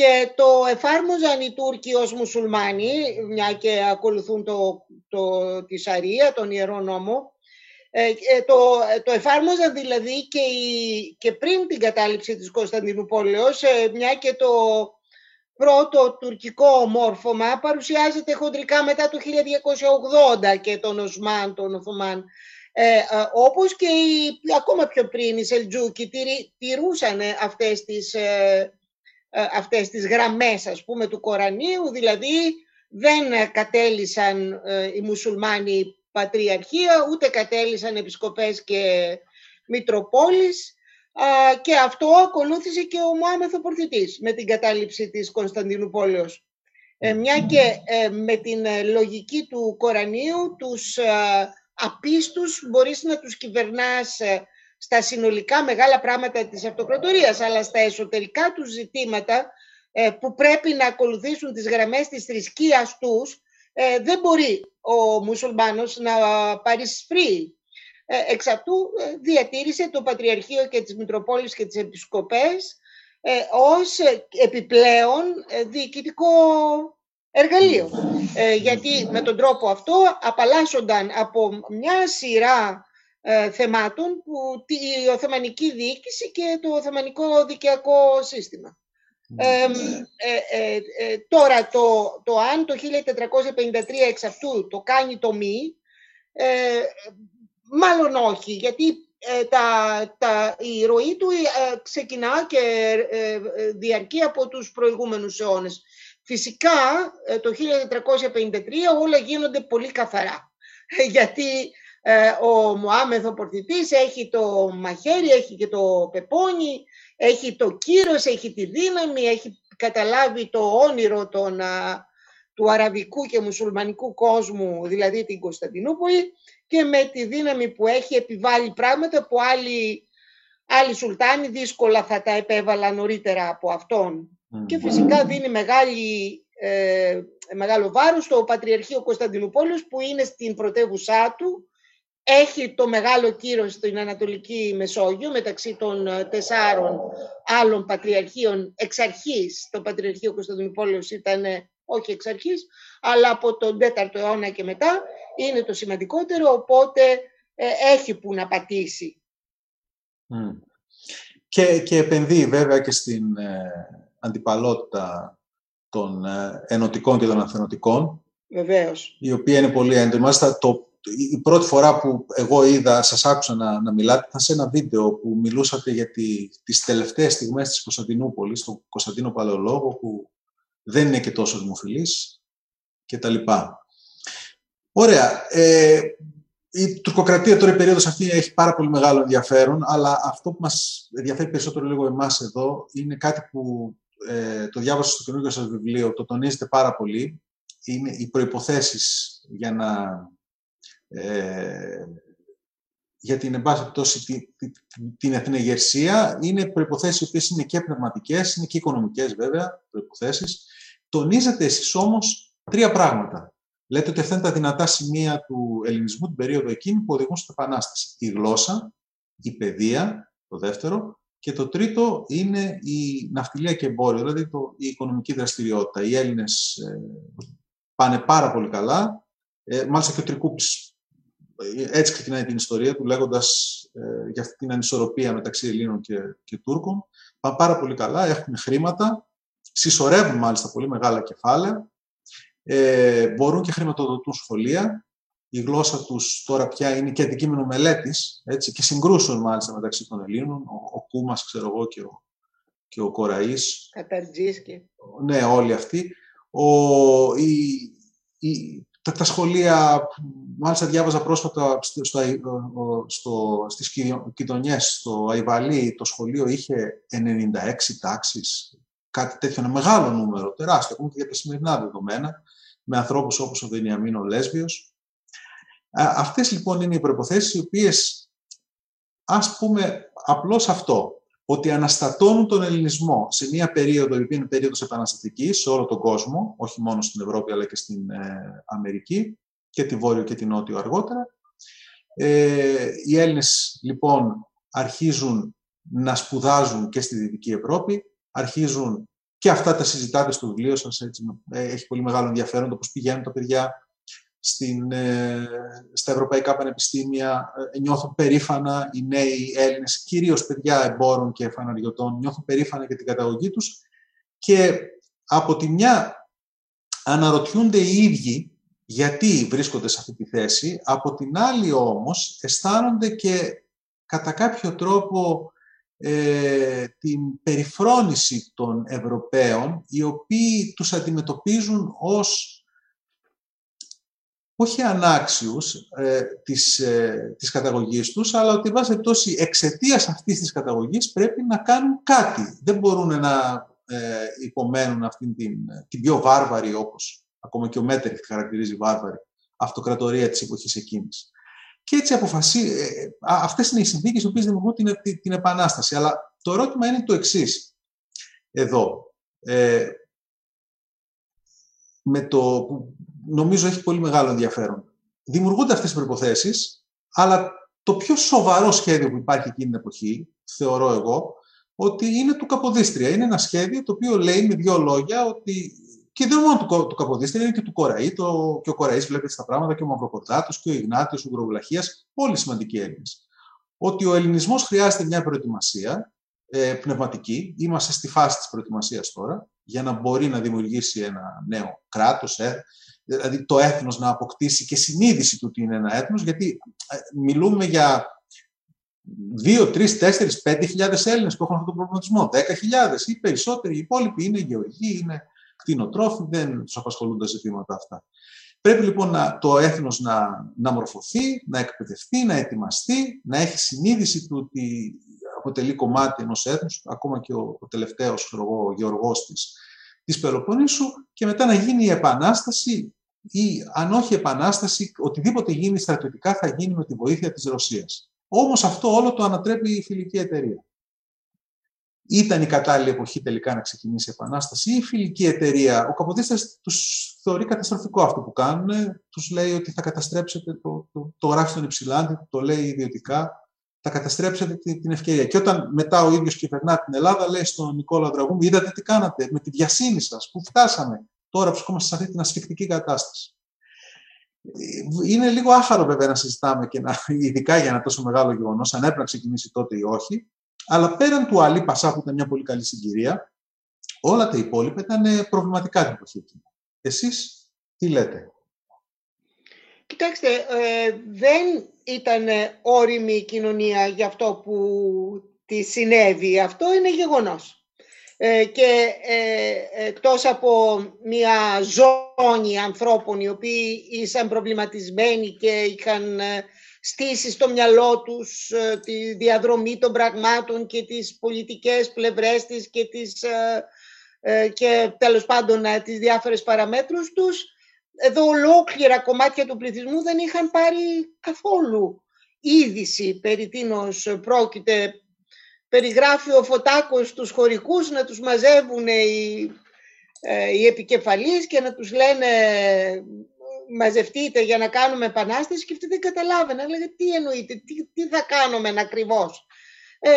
[SPEAKER 2] και το εφάρμοζαν οι Τούρκοι ως μουσουλμάνοι, μια και ακολουθούν το, το, τη Σαρία, τον Ιερό Νόμο. Ε, ε το, το εφάρμοζαν δηλαδή και, και πριν την κατάληψη της Κωνσταντινούπολεως, ε, μια και το πρώτο τουρκικό μόρφωμα παρουσιάζεται χοντρικά μετά το 1280 και τον Οσμάν, τον Οθωμάν. Ε, ε, όπως και οι, ακόμα πιο πριν οι Σελτζούκοι τηρούσαν αυτές τις ε, αυτές τις γραμμές ας πούμε του Κορανίου, δηλαδή δεν κατέλησαν ε, οι μουσουλμάνοι πατριαρχία, ούτε κατέλησαν επισκοπές και μητροπόλεις και αυτό ακολούθησε και ο Μωάμεθο Πορθητής με την κατάληψη της Κωνσταντινούπολεως. Ε, μια και με την λογική του Κορανίου τους απίστους μπορείς να τους κυβερνάς στα συνολικά μεγάλα πράγματα της αυτοκρατορίας, αλλά στα εσωτερικά τους ζητήματα ε, που πρέπει να ακολουθήσουν τις γραμμές της θρησκείας τους, ε, δεν μπορεί ο μουσουλμάνος να παρισφρεί. Ε, εξ αυτού διατήρησε το Πατριαρχείο και τις Μητροπόλεις και τις Επισκοπές ως επιπλέον διοικητικό εργαλείο. γιατί με τον τρόπο αυτό απαλλάσσονταν από μια σειρά ε, θεμάτων που η Οθωμανική διοίκηση και το Οθωμανικό δικαιακό σύστημα. Ναι. Ε, ε, τώρα, το, το αν το 1453 εξ αυτού το κάνει το μη, μάλλον όχι, γιατί τα, τα, η ροή του ξεκινά και διαρκεί από τους προηγούμενους αιώνες. Φυσικά, το 1453 όλα γίνονται πολύ καθαρά, (laughs) γιατί ε, ο Μωάμεθ Πορθητής έχει το μαχαίρι, έχει και το πεπόνι, έχει το κύρος, έχει τη δύναμη, έχει καταλάβει το όνειρο των, του αραβικού και μουσουλμανικού κόσμου, δηλαδή την Κωνσταντινούπολη και με τη δύναμη που έχει επιβάλει πράγματα που άλλοι, άλλοι σουλτάνοι δύσκολα θα τα επέβαλαν νωρίτερα από αυτόν. Και φυσικά δίνει μεγάλη, ε, μεγάλο βάρος στο Πατριαρχείο Κωνσταντινούπολης που είναι στην πρωτεύουσά του έχει το μεγάλο κύρος στην Ανατολική Μεσόγειο μεταξύ των ε, τεσσάρων άλλων πατριαρχείων εξ αρχής. Το Πατριαρχείο Κωνσταντινούπολεως ήταν ε, όχι εξ αρχής, αλλά από τον 4ο αιώνα και μετά είναι το σημαντικότερο, οπότε ε, έχει που να πατήσει.
[SPEAKER 1] Και, και επενδύει βέβαια και στην ε, αντιπαλότητα των ε, ενωτικών και των αθενωτικών,
[SPEAKER 2] Βεβαίως.
[SPEAKER 1] η οποία είναι πολύ έντονη. Μάλιστα, το η πρώτη φορά που εγώ είδα, σας άκουσα να, να μιλάτε, ήταν σε ένα βίντεο που μιλούσατε για τη, τις τελευταίες στιγμές της Κωνσταντινούπολης, τον Κωνσταντίνο Παλαιολόγο, που δεν είναι και τόσο δημοφιλής και τα λοιπά. Ωραία. Ε, η τουρκοκρατία τώρα η περίοδος αυτή έχει πάρα πολύ μεγάλο ενδιαφέρον, αλλά αυτό που μας ενδιαφέρει περισσότερο λίγο εμάς εδώ είναι κάτι που ε, το διάβασα στο καινούργιο σας βιβλίο, το τονίζετε πάρα πολύ, είναι οι προϋποθέσεις για να ε, για την εμπάση τη, την εθνεγερσία είναι προϋποθέσεις οι οποίες είναι και πνευματικές, είναι και οικονομικές βέβαια προϋποθέσεις. Τονίζετε εσείς όμως τρία πράγματα. λέτε ότι αυτά είναι τα δυνατά σημεία του ελληνισμού την περίοδο εκείνη που οδηγούν στην Επανάσταση. Η γλώσσα, η παιδεία, το δεύτερο, και το τρίτο είναι η ναυτιλία και εμπόριο, δηλαδή το, η οικονομική δραστηριότητα. Οι Έλληνες ε, πάνε πάρα πολύ καλά. Ε, μάλιστα και ο Τρικούπης ε, έτσι ξεκινάει την ιστορία του, λέγοντας ε, για αυτή την ανισορροπία μεταξύ Ελλήνων και, και Τούρκων. Πάνε πάρα πολύ καλά, έχουν χρήματα, συσσωρεύουν μάλιστα πολύ μεγάλα κεφάλαια, ε, μπορούν και χρηματοδοτούν σχολεία. Η γλώσσα τους τώρα πια είναι και αντικείμενο μελέτης έτσι, και συγκρούσεων μάλιστα μεταξύ των Ελλήνων. Ο, ο Κούμας, ξέρω εγώ, και ο, και ο Κοραής.
[SPEAKER 2] Καταρτζίσκη.
[SPEAKER 1] Ναι, όλοι αυτοί. Ο, η, η, τα, τα σχολεία, μάλιστα διάβαζα πρόσφατα στο, στο, στο, στις κοινωνιές, στο Αϊβαλί, το σχολείο είχε 96 τάξεις, κάτι τέτοιο, ένα μεγάλο νούμερο, τεράστιο, ακόμα και για τα σημερινά δεδομένα, με ανθρώπους όπως ο Βενιαμίν ο Λέσβιος. Αυτές λοιπόν είναι οι προϋποθέσεις οι οποίες, ας πούμε απλώς αυτό, ότι αναστατώνουν τον ελληνισμό σε μια περίοδο, η οποία είναι περίοδος επαναστατικής σε όλο τον κόσμο, όχι μόνο στην Ευρώπη αλλά και στην ε, Αμερική και τη Βόρειο και τη Νότιο αργότερα. Ε, οι Έλληνες λοιπόν αρχίζουν να σπουδάζουν και στη Δυτική Ευρώπη, αρχίζουν και αυτά τα συζητάτε στο βιβλίο σας, έτσι, ε, έχει πολύ μεγάλο ενδιαφέρον το πώς πηγαίνουν τα παιδιά στην, ε, στα ευρωπαϊκά πανεπιστήμια, ε, νιώθουν περήφανα οι νέοι Έλληνες, κυρίως παιδιά εμπόρων και φαναριωτών, νιώθουν περήφανα για την καταγωγή τους. Και από τη μια αναρωτιούνται οι ίδιοι γιατί βρίσκονται σε αυτή τη θέση, από την άλλη όμως αισθάνονται και κατά κάποιο τρόπο ε, την περιφρόνηση των Ευρωπαίων, οι οποίοι τους αντιμετωπίζουν ως όχι ανάξιους ε, της, ε, της καταγωγής τους, αλλά ότι βάσει τόση εξαιτίας αυτής της καταγωγής πρέπει να κάνουν κάτι. Δεν μπορούν να ε, υπομένουν αυτήν την, την πιο βάρβαρη, όπως ακόμα και ο Μέτερ τη χαρακτηρίζει βάρβαρη, αυτοκρατορία της εποχής εκείνης. Και έτσι αποφασί... Ε, αυτές είναι οι συνθήκες οι οποίες δημιουργούν την, την, την επανάσταση. Αλλά το ερώτημα είναι το εξής εδώ. Ε, με το νομίζω έχει πολύ μεγάλο ενδιαφέρον. Δημιουργούνται αυτές οι προϋποθέσεις, αλλά το πιο σοβαρό σχέδιο που υπάρχει εκείνη την εποχή, θεωρώ εγώ, ότι είναι του Καποδίστρια. Είναι ένα σχέδιο το οποίο λέει με δύο λόγια ότι και δεν είναι μόνο του, του Καποδίστρια, είναι και του Κοραή. Το, και ο Κοραής βλέπετε στα πράγματα, και ο Μαυροκορδάτος και ο Ιγνάτιος, ο Γκροβλαχία, όλοι σημαντικοί Έλληνες. Ότι ο ελληνισμός χρειάζεται μια προετοιμασία ε, πνευματική. Είμαστε στη φάση της προετοιμασίας τώρα, για να μπορεί να δημιουργήσει ένα νέο κράτος, ε, δηλαδή το έθνος να αποκτήσει και συνείδηση του ότι είναι ένα έθνος, γιατί ε, μιλούμε για 2, 3, 4, 5.000 Έλληνες που έχουν αυτόν τον προβληματισμό, 10.000 ή περισσότεροι, οι υπόλοιποι είναι γεωργοί, είναι κτηνοτρόφοι, δεν τους απασχολούν τα ζητήματα αυτά. Πρέπει λοιπόν να, το έθνος να, να μορφωθεί, να εκπαιδευτεί, να ετοιμαστεί, να έχει συνείδηση του ότι αποτελεί κομμάτι ενός έθνους, ακόμα και ο, ο τελευταίος ο γεωργός της, της Πελοποννήσου και μετά να γίνει η Επανάσταση ή αν όχι επανάσταση, οτιδήποτε γίνει στρατιωτικά θα γίνει με τη βοήθεια της Ρωσίας. Όμως αυτό όλο το ανατρέπει η φιλική εταιρεία. Ήταν η κατάλληλη εποχή τελικά να ξεκινήσει η επανάσταση ή η φιλική εταιρεία. Ο Καποδίστας τους θεωρεί καταστροφικό αυτό που κάνουν. Τους λέει ότι θα καταστρέψετε το, το, το γράφει στον Υψηλάντη, το λέει ιδιωτικά, θα καταστρέψετε την ευκαιρία. Και όταν μετά ο ίδιος κυβερνά την Ελλάδα, λέει στον Νικόλα Δραγούμ, είδατε τι κάνατε με τη διασύνη σας, που φτάσαμε. Τώρα βρισκόμαστε σε αυτή την ασφικτική κατάσταση. Είναι λίγο άχαρο βέβαια να συζητάμε και να, ειδικά για ένα τόσο μεγάλο γεγονός, αν έπρεπε να ξεκινήσει τότε ή όχι. Αλλά πέραν του Αλή Πασά, που ήταν μια πολύ καλή συγκυρία, όλα τα υπόλοιπα ήταν προβληματικά την εποχή εκείνη. Εσείς τι λέτε;
[SPEAKER 2] Κοιτάξτε, ε, δεν ήταν όριμη η κοινωνία για αυτό που τη συνέβη. Αυτό είναι γεγονός. Ε, και ε, εκτός από μια ζώνη ανθρώπων οι οποίοι ήσαν προβληματισμένοι και είχαν ε, στήσει στο μυαλό τους τη διαδρομή των πραγμάτων και τις πολιτικές πλευρές της και, τις, και τέλος πάντων τις διάφορες παραμέτρους τους, εδώ ολόκληρα κομμάτια του πληθυσμού δεν είχαν πάρει καθόλου είδηση περί τίνος πρόκειται περιγράφει ο Φωτάκος τους χωρικούς να τους μαζεύουν οι, ε, οι επικεφαλείς και να τους λένε μαζευτείτε για να κάνουμε επανάσταση και αυτοί δεν καταλάβαιναν. Λέγε τι εννοείται, τι, τι θα κάνουμε ακριβώς; Ε,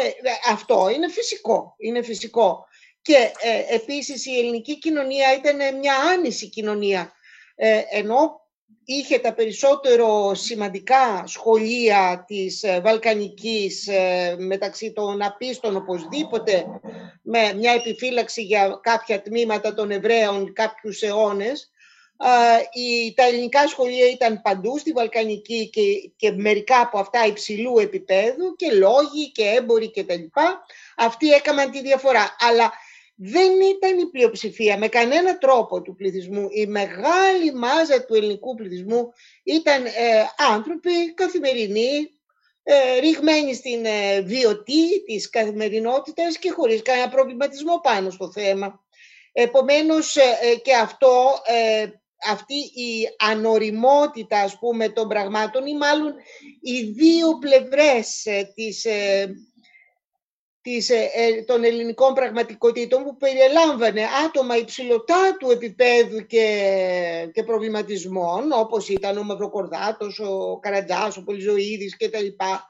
[SPEAKER 2] αυτό είναι φυσικό, είναι φυσικό. Και ε, επίσης η ελληνική κοινωνία ήταν μια άνηση κοινωνία. Ε, ενώ είχε τα περισσότερο σημαντικά σχολεία της ε, Βαλκανικής ε, μεταξύ των απίστων οπωσδήποτε με μια επιφύλαξη για κάποια τμήματα των Εβραίων κάποιους αιώνες τα ελληνικά σχολεία ήταν παντού στη Βαλκανική και, και μερικά από αυτά υψηλού επίπεδου και λόγοι και έμποροι και τα λοιπά. Αυτοί έκαναν τη διαφορά. Αλλά δεν ήταν η πλειοψηφία με κανένα τρόπο του πληθυσμού. Η μεγάλη μάζα του ελληνικού πληθυσμού ήταν ε, άνθρωποι καθημερινοί, ε, ρηγμένοι στην ε, βιωτή της καθημερινότητας και χωρίς κανένα προβληματισμό πάνω στο θέμα. Επομένως ε, και αυτό αυτή η ανοριμότητα ας πούμε των πραγμάτων ή μάλλον οι δύο πλευρές ε, της, ε, της, ε, των ελληνικών πραγματικότητων που περιελάμβανε άτομα υψηλωτά του επίπεδου και, και προβληματισμών όπως ήταν ο Μαυροκορδάτος, ο Καρατζάς, ο Πολυζωίδης και τα λοιπά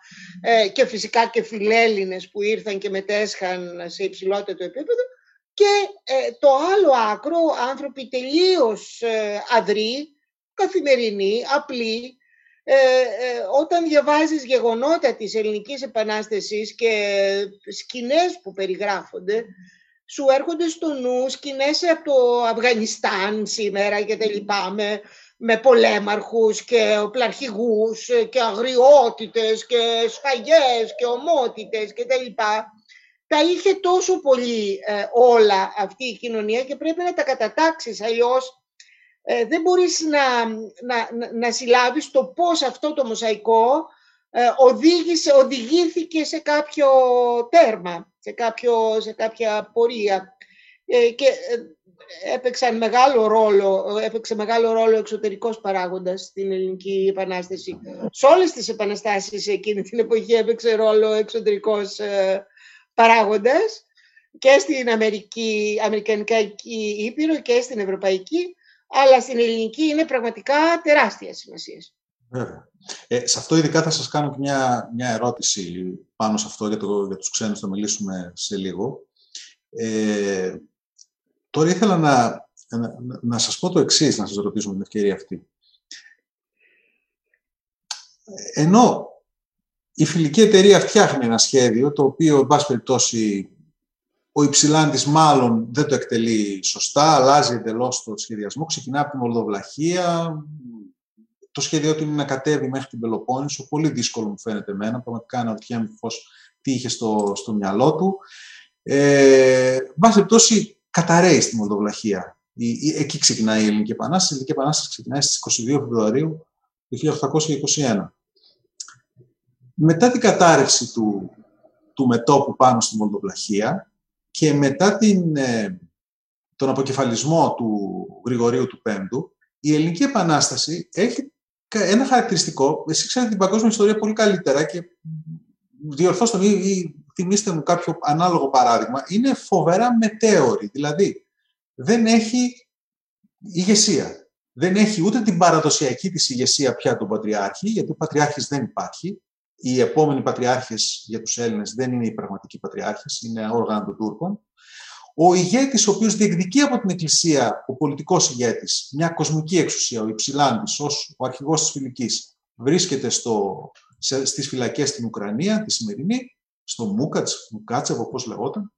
[SPEAKER 2] και φυσικά και φιλέλληνες που ήρθαν και μετέσχαν σε υψηλότερο επίπεδο. Και ε, το άλλο άκρο, άνθρωποι τελείως ε, αδροί, καθημερινοί, απλοί, ε, όταν διαβάζεις γεγονότα της Ελληνικής Επανάστασης και σκηνές που περιγράφονται, σου έρχονται στο νου σκηνές από το Αφγανιστάν σήμερα και τα λοιπά, με, με πολέμαρχους και οπλαρχηγούς και αγριότητες και σφαγές και ομότητες και τα λοιπά. Τα είχε τόσο πολύ ε, όλα αυτή η κοινωνία και πρέπει να τα κατατάξεις, αλλιώς ε, δεν μπορείς να, να, να, συλλάβεις το πώς αυτό το μοσαϊκό ε, οδήγησε, οδηγήθηκε σε κάποιο τέρμα, σε, κάποιο, σε κάποια πορεία. και έπαιξαν μεγάλο ρόλο, έπαιξε μεγάλο ρόλο εξωτερικός παράγοντας στην Ελληνική Επανάσταση. Σε όλες τις επαναστάσεις εκείνη την εποχή έπαιξε ρόλο εξωτερικός παράγοντες και στην Αμερική, Αμερικανική Ήπειρο και στην Ευρωπαϊκή, αλλά στην ελληνική είναι πραγματικά τεράστια σημασία.
[SPEAKER 1] Βέβαια. Ε, σε αυτό ειδικά θα σας κάνω και μια, μια ερώτηση πάνω σε αυτό, για, το, για τους ξένους θα μιλήσουμε σε λίγο. Ε, τώρα ήθελα να, να, να σας πω το εξής, να σας ρωτήσω με την ευκαιρία αυτή. Ενώ η φιλική εταιρεία φτιάχνει ένα σχέδιο, το οποίο, εν πάση περιπτώσει, ο Υψηλάντης μάλλον δεν το εκτελεί σωστά, αλλάζει εντελώς το σχεδιασμό, ξεκινά από τη Μολδοβλαχία, το σχέδιό του είναι να κατέβει μέχρι την Πελοπόννησο, πολύ δύσκολο μου φαίνεται εμένα, πραγματικά αναρωτιέμαι πώς τι είχε στο, στο μυαλό του. Ε, εν πάση περιπτώσει, καταραίει στη Μολδοβλαχία. εκεί ξεκινάει η Ελληνική Επανάσταση. Η Ελληνική Επανάσταση ξεκινάει στις 22 Φεβρουαρίου του 1821 μετά την κατάρρευση του, του μετόπου πάνω στη Μολδοβλαχία και μετά την, ε, τον αποκεφαλισμό του Γρηγορίου του Πέμπτου, η Ελληνική Επανάσταση έχει ένα χαρακτηριστικό, εσύ ξέρετε την παγκόσμια ιστορία πολύ καλύτερα και διορθώστε με ή θυμίστε μου κάποιο ανάλογο παράδειγμα, είναι φοβερά μετέωρη, δηλαδή δεν έχει ηγεσία. Δεν έχει ούτε την παραδοσιακή της ηγεσία πια τον Πατριάρχη, γιατί ο Πατριάρχης δεν υπάρχει, οι επόμενοι πατριάρχες για τους Έλληνες δεν είναι οι πραγματικοί πατριάρχες, είναι όργανα των Τούρκων. Ο ηγέτης, ο οποίος διεκδικεί από την Εκκλησία, ο πολιτικός ηγέτης, μια κοσμική εξουσία, ο Υψηλάντης, ως ο αρχηγός της Φιλικής, βρίσκεται στο, σε, στις φυλακές στην Ουκρανία, τη σημερινή, στο Μούκατς, Μουκάτσεβ, όπως λεγόταν.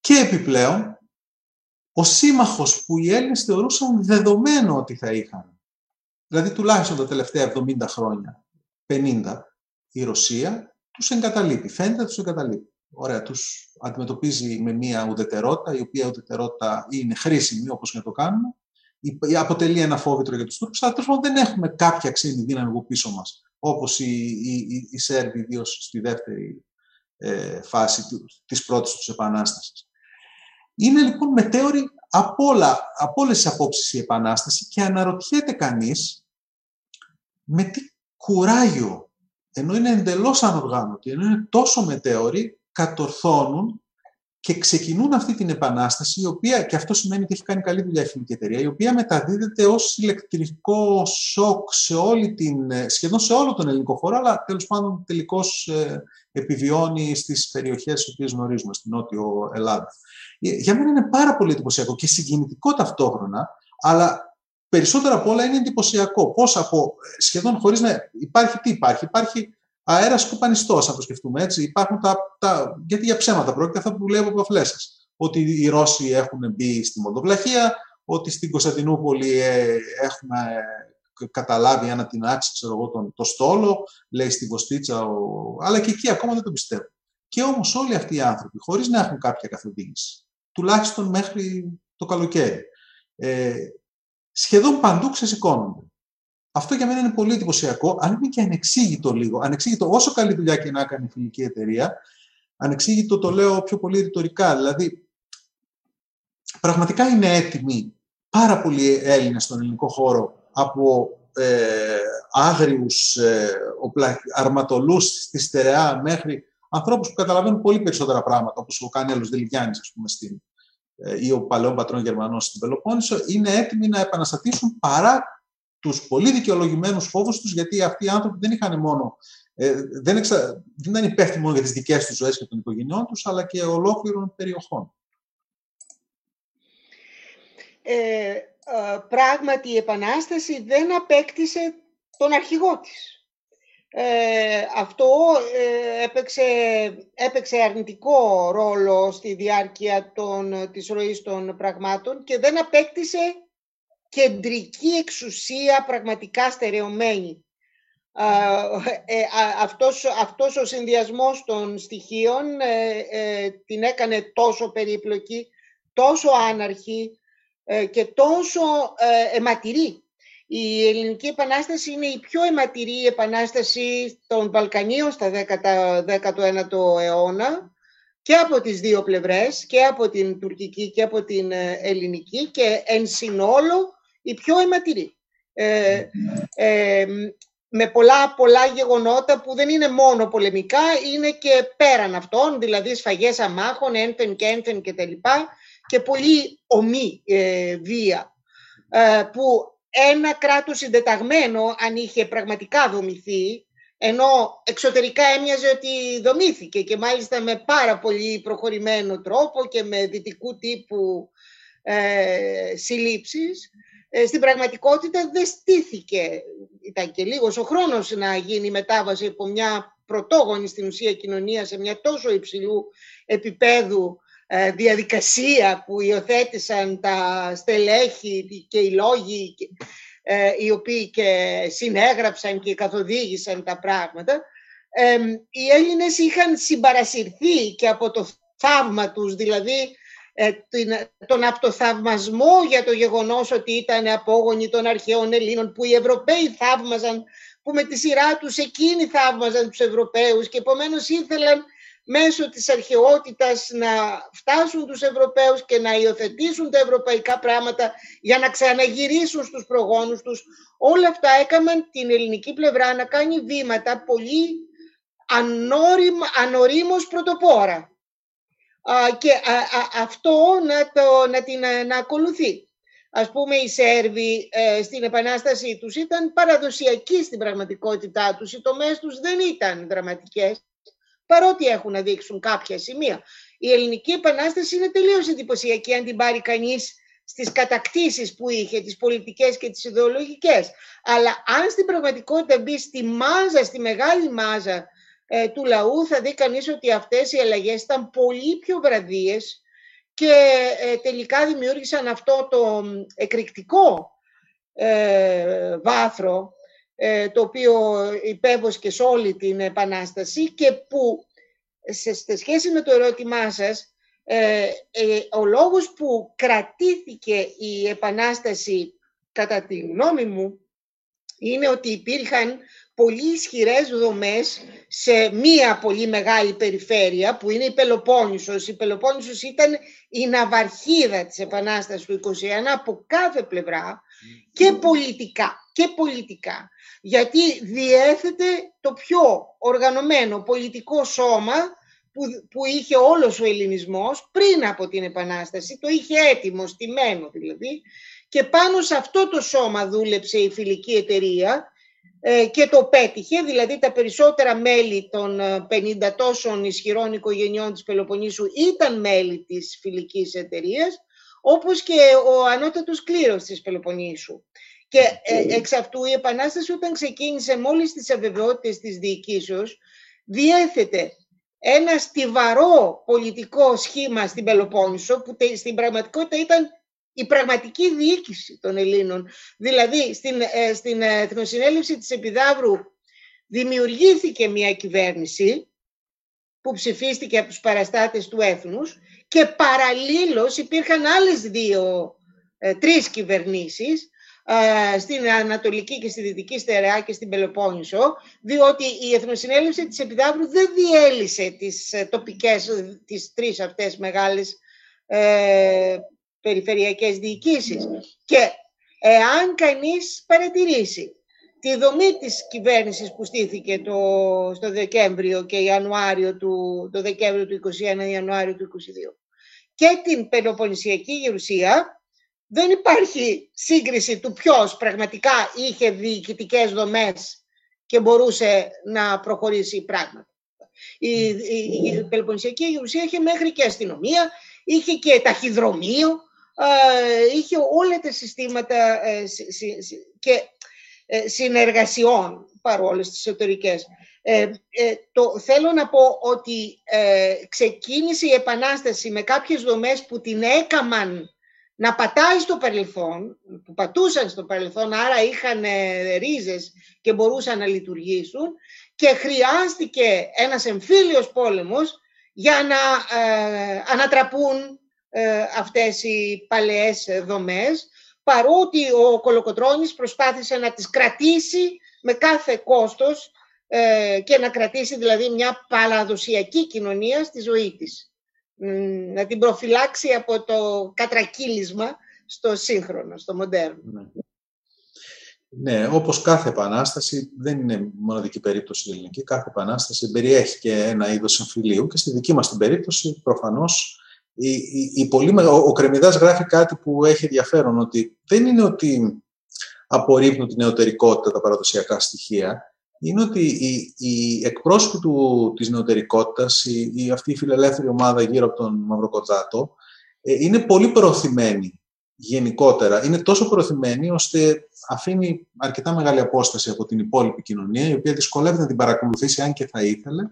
[SPEAKER 1] Και επιπλέον, ο σύμμαχος που οι Έλληνες θεωρούσαν δεδομένο ότι θα είχαν, δηλαδή τουλάχιστον τα τελευταία 70 χρόνια, 50 η Ρωσία τους εγκαταλείπει. Φαίνεται να τους εγκαταλείπει. Ωραία, τους αντιμετωπίζει με μια ουδετερότητα, η οποία ουδετερότητα είναι χρήσιμη όπως και να το κάνουμε. Αποτελεί ένα φόβητρο για τους Τούρκους, αλλά τέλος δεν έχουμε κάποια ξένη δύναμη από πίσω μας, όπως οι, οι, οι Σέρβοι, ιδίως στη δεύτερη ε, φάση της πρώτης τους επανάστασης. Είναι λοιπόν μετέωρη από, όλα, από όλες τις απόψεις η Επανάσταση και αναρωτιέται κανείς με τι κουράγιο, ενώ είναι εντελώς ανοργάνωτοι, ενώ είναι τόσο μετέωροι, κατορθώνουν και ξεκινούν αυτή την επανάσταση, η οποία, και αυτό σημαίνει ότι έχει κάνει καλή δουλειά η χημική εταιρεία, η οποία μεταδίδεται ως ηλεκτρικό σοκ σε όλη την, σχεδόν σε όλο τον ελληνικό χώρο, αλλά τέλος πάντων τελικώς ε, επιβιώνει στις περιοχές τις οποίες γνωρίζουμε, στην Νότιο Ελλάδα. Ε, για μένα είναι πάρα πολύ εντυπωσιακό και συγκινητικό ταυτόχρονα, αλλά περισσότερο απ' όλα είναι εντυπωσιακό. Πώς από σχεδόν χωρίς να υπάρχει, τι υπάρχει, υπάρχει αέρας κουπανιστό, αν το σκεφτούμε έτσι. Υπάρχουν τα, τα, γιατί για ψέματα πρόκειται αυτά που λέω από φλέσσε. Ότι οι Ρώσοι έχουν μπει στη Μολδοβλαχία, ότι στην Κωνσταντινούπολη ε, έχουμε καταλάβει ένα την άξη, ξέρω εγώ, τον, το στόλο, λέει στη Βοστίτσα, ο... αλλά και εκεί ακόμα δεν το πιστεύω. Και όμως όλοι αυτοί οι άνθρωποι, χωρίς να έχουν κάποια καθοδήγηση, τουλάχιστον μέχρι το καλοκαίρι, ε, σχεδόν παντού ξεσηκώνονται. Αυτό για μένα είναι πολύ εντυπωσιακό, αν είναι και ανεξήγητο λίγο. Ανεξήγητο όσο καλή δουλειά και να κάνει η φιλική εταιρεία, ανεξήγητο το λέω πιο πολύ ρητορικά. Δηλαδή, πραγματικά είναι έτοιμοι πάρα πολλοί Έλληνες στον ελληνικό χώρο από ε, άγριους ε, αρματολούς στη στερεά μέχρι ανθρώπους που καταλαβαίνουν πολύ περισσότερα πράγματα, όπως ο Κάνελος Δελιγιάννης, ας πούμε, στην, ε, ή ο παλαιό πατρόν Γερμανός στην Πελοπόννησο, είναι έτοιμοι να επαναστατήσουν παρά τους πολύ δικαιολογημένους φόβους τους, γιατί αυτοί οι άνθρωποι δεν είχαν μόνο ε, δεν, εξα... δεν ήταν υπεύθυνοι μόνο για τις δικές τους ζωές και των οικογενειών τους, αλλά και ολόκληρων περιοχών.
[SPEAKER 2] Ε, πράγματι η Επανάσταση δεν απέκτησε τον αρχηγό της. Ε, αυτό ε, έπαιξε, έπαιξε αρνητικό ρόλο στη διάρκεια των, της ροής των πραγμάτων και δεν απέκτησε κεντρική εξουσία πραγματικά στερεωμένη. Ε, αυτός, αυτός ο συνδυασμός των στοιχείων την έκανε τόσο περίπλοκη, τόσο άναρχη, ε, και τόσο ε, αιματηρή. Η Ελληνική Επανάσταση είναι η πιο αιματηρή επανάσταση των Βαλκανίων στα 19ο αιώνα και από τις δύο πλευρές, και από την τουρκική και από την ε, ελληνική και εν συνόλο η πιο αιματηρή. Ε, με πολλά, πολλά γεγονότα που δεν είναι μόνο πολεμικά, είναι και πέραν αυτών, δηλαδή σφαγές αμάχων, ένθεν και ένθεν και και πολύ ομή ε, βία ε, που ένα κράτος συντεταγμένο αν είχε πραγματικά δομηθεί ενώ εξωτερικά έμοιαζε ότι δομήθηκε και μάλιστα με πάρα πολύ προχωρημένο τρόπο και με δυτικού τύπου ε, συλλήψεις ε, στην πραγματικότητα δεν στήθηκε ήταν και λίγος ο χρόνος να γίνει η μετάβαση από μια πρωτόγονη στην ουσία κοινωνία σε μια τόσο υψηλού επίπεδου ε, διαδικασία που υιοθέτησαν τα στελέχη και οι λόγοι ε, οι οποίοι και συνέγραψαν και καθοδήγησαν τα πράγματα, οι Έλληνες είχαν συμπαρασυρθεί και από το θαύμα τους, δηλαδή ε, τον αυτοθαυμασμό για το γεγονός ότι ήταν απόγονοι των αρχαίων Ελλήνων που οι Ευρωπαίοι θαύμαζαν, που με τη σειρά τους εκείνοι θαύμαζαν τους Ευρωπαίους και επομένως ήθελαν μέσω της αρχαιότητας να φτάσουν τους Ευρωπαίους και να υιοθετήσουν τα ευρωπαϊκά πράγματα για να ξαναγυρίσουν στους προγόνους τους. Όλα αυτά έκαναν την ελληνική πλευρά να κάνει βήματα πολύ ανώριμ, ανορίμως πρωτοπόρα. και αυτό να, το, να την να ακολουθεί. Ας πούμε οι Σέρβοι ε, στην επανάστασή τους ήταν παραδοσιακοί στην πραγματικότητά τους. Οι τομές τους δεν ήταν δραματικές παρότι έχουν να δείξουν κάποια σημεία. Η ελληνική επανάσταση είναι τελείως εντυπωσιακή αν την πάρει κανείς στις κατακτήσεις που είχε, τις πολιτικές και τις ιδεολογικές. Αλλά αν στην πραγματικότητα μπει στη μάζα, στη μεγάλη μάζα ε, του λαού, θα δει κανείς ότι αυτές οι αλλαγές ήταν πολύ πιο βραδίες και ε, τελικά δημιούργησαν αυτό το εκρηκτικό ε, βάθρο ε, το οποίο υπέβοσκε σε όλη την Επανάσταση και που σε σχέση με το ερώτημά σας, ε, ε, ο λόγος που κρατήθηκε η Επανάσταση κατά τη γνώμη μου είναι ότι υπήρχαν πολύ ισχυρές δομές σε μία πολύ μεγάλη περιφέρεια που είναι η Πελοπόννησος. Η Πελοπόννησος ήταν η ναυαρχίδα της Επανάστασης του 1921 από κάθε πλευρά και πολιτικά. Και πολιτικά γιατί διέθετε το πιο οργανωμένο πολιτικό σώμα που, που είχε όλος ο ελληνισμός πριν από την Επανάσταση, το είχε έτοιμο, στημένο δηλαδή, και πάνω σε αυτό το σώμα δούλεψε η φιλική εταιρεία ε, και το πέτυχε, δηλαδή τα περισσότερα μέλη των 50 ε, τόσων ισχυρών οικογενειών της Πελοποννήσου ήταν μέλη της φιλικής εταιρείας, όπως και ο ανώτατος κλήρος της Πελοποννήσου. Και ε, εξ αυτού η Επανάσταση όταν ξεκίνησε μόλις τις αβεβαιότητες της διοικήσεως, διέθετε ένα στιβαρό πολιτικό σχήμα στην Πελοπόννησο, που στην πραγματικότητα ήταν η πραγματική διοίκηση των Ελλήνων. Δηλαδή, στην, ε, στην Εθνοσυνέλευση της Επιδαύρου δημιουργήθηκε μια κυβέρνηση που ψηφίστηκε από τους παραστάτες του έθνους και παραλλήλως υπήρχαν άλλες δύο, ε, τρεις κυβερνήσεις ε, στην Ανατολική και στη Δυτική Στερεά και στην Πελοπόννησο, διότι η Εθνοσυνέλευση της Επιδαύρου δεν διέλυσε τις ε, τοπικές, τις τρεις αυτές μεγάλες ε, περιφερειακές διοικήσεις. Και εάν κανείς παρατηρήσει τη δομή της κυβέρνησης που στήθηκε το, στο Δεκέμβριο και Ιανουάριο του, το Δεκέμβριο του 21 Ιανουάριο του 22 και την Πελοποννησιακή Γερουσία, δεν υπάρχει σύγκριση του ποιος πραγματικά είχε διοικητικές δομές και μπορούσε να προχωρήσει πράγματα. Η, η, η Πελοποννησιακή Γερουσία είχε μέχρι και αστυνομία, είχε και ταχυδρομείο, ε, είχε όλα τα συστήματα ε, και ε, συνεργασιών παρόλες τις εσωτερικές. Ε, το, θέλω να πω ότι ξεκίνησε η Επανάσταση με κάποιες δομές που την έκαμαν να πατάει στο παρελθόν, που πατούσαν στο παρελθόν, άρα είχαν ρίζες και μπορούσαν να λειτουργήσουν και χρειάστηκε ένας εμφύλιος πόλεμος για να ανατραπούν αυτές οι παλαιές δομές παρότι ο Κολοκοτρώνης προσπάθησε να τις κρατήσει με κάθε κόστος ε, και να κρατήσει δηλαδή μια παραδοσιακή κοινωνία στη ζωή της. Να την προφυλάξει από το κατρακύλισμα στο σύγχρονο, στο μοντέρνο.
[SPEAKER 1] Ναι. Ναι, όπως κάθε επανάσταση, δεν είναι μοναδική περίπτωση η ελληνική, κάθε επανάσταση περιέχει και ένα είδος εμφυλίου και στη δική μας την περίπτωση προφανώς η, η, η πολύ, ο, ο Κρεμιδάς γράφει κάτι που έχει ενδιαφέρον, ότι δεν είναι ότι απορρίπτουν την νεωτερικότητα τα παραδοσιακά στοιχεία, είναι ότι οι, οι εκπρόσωποι του, της νεωτερικότητας, η, η, αυτή η φιλελεύθερη ομάδα γύρω από τον Μαυροκοτζάτο, ε, είναι πολύ προωθημένοι γενικότερα. Είναι τόσο προωθημένοι ώστε αφήνει αρκετά μεγάλη απόσταση από την υπόλοιπη κοινωνία, η οποία δυσκολεύεται να την παρακολουθήσει αν και θα ήθελε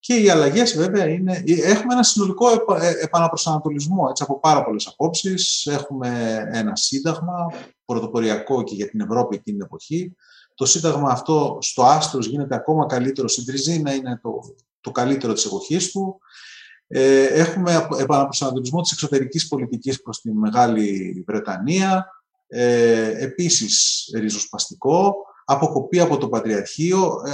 [SPEAKER 1] και οι αλλαγές, βέβαια, είναι. Έχουμε ένα συνολικό ε, επαναπροσανατολισμό έτσι, από πάρα πολλές απόψεις. Έχουμε ένα σύνταγμα πρωτοποριακό και για την Ευρώπη εκείνη την εποχή. Το σύνταγμα αυτό στο άστρο γίνεται ακόμα καλύτερο. Στην Τριζίνα είναι το, το καλύτερο της εποχής του. Ε, έχουμε επαναπροσανατολισμό της εξωτερικής πολιτικής προς τη Μεγάλη Βρετανία, ε, επίσης ριζοσπαστικό αποκοπή από το Πατριαρχείο, ε,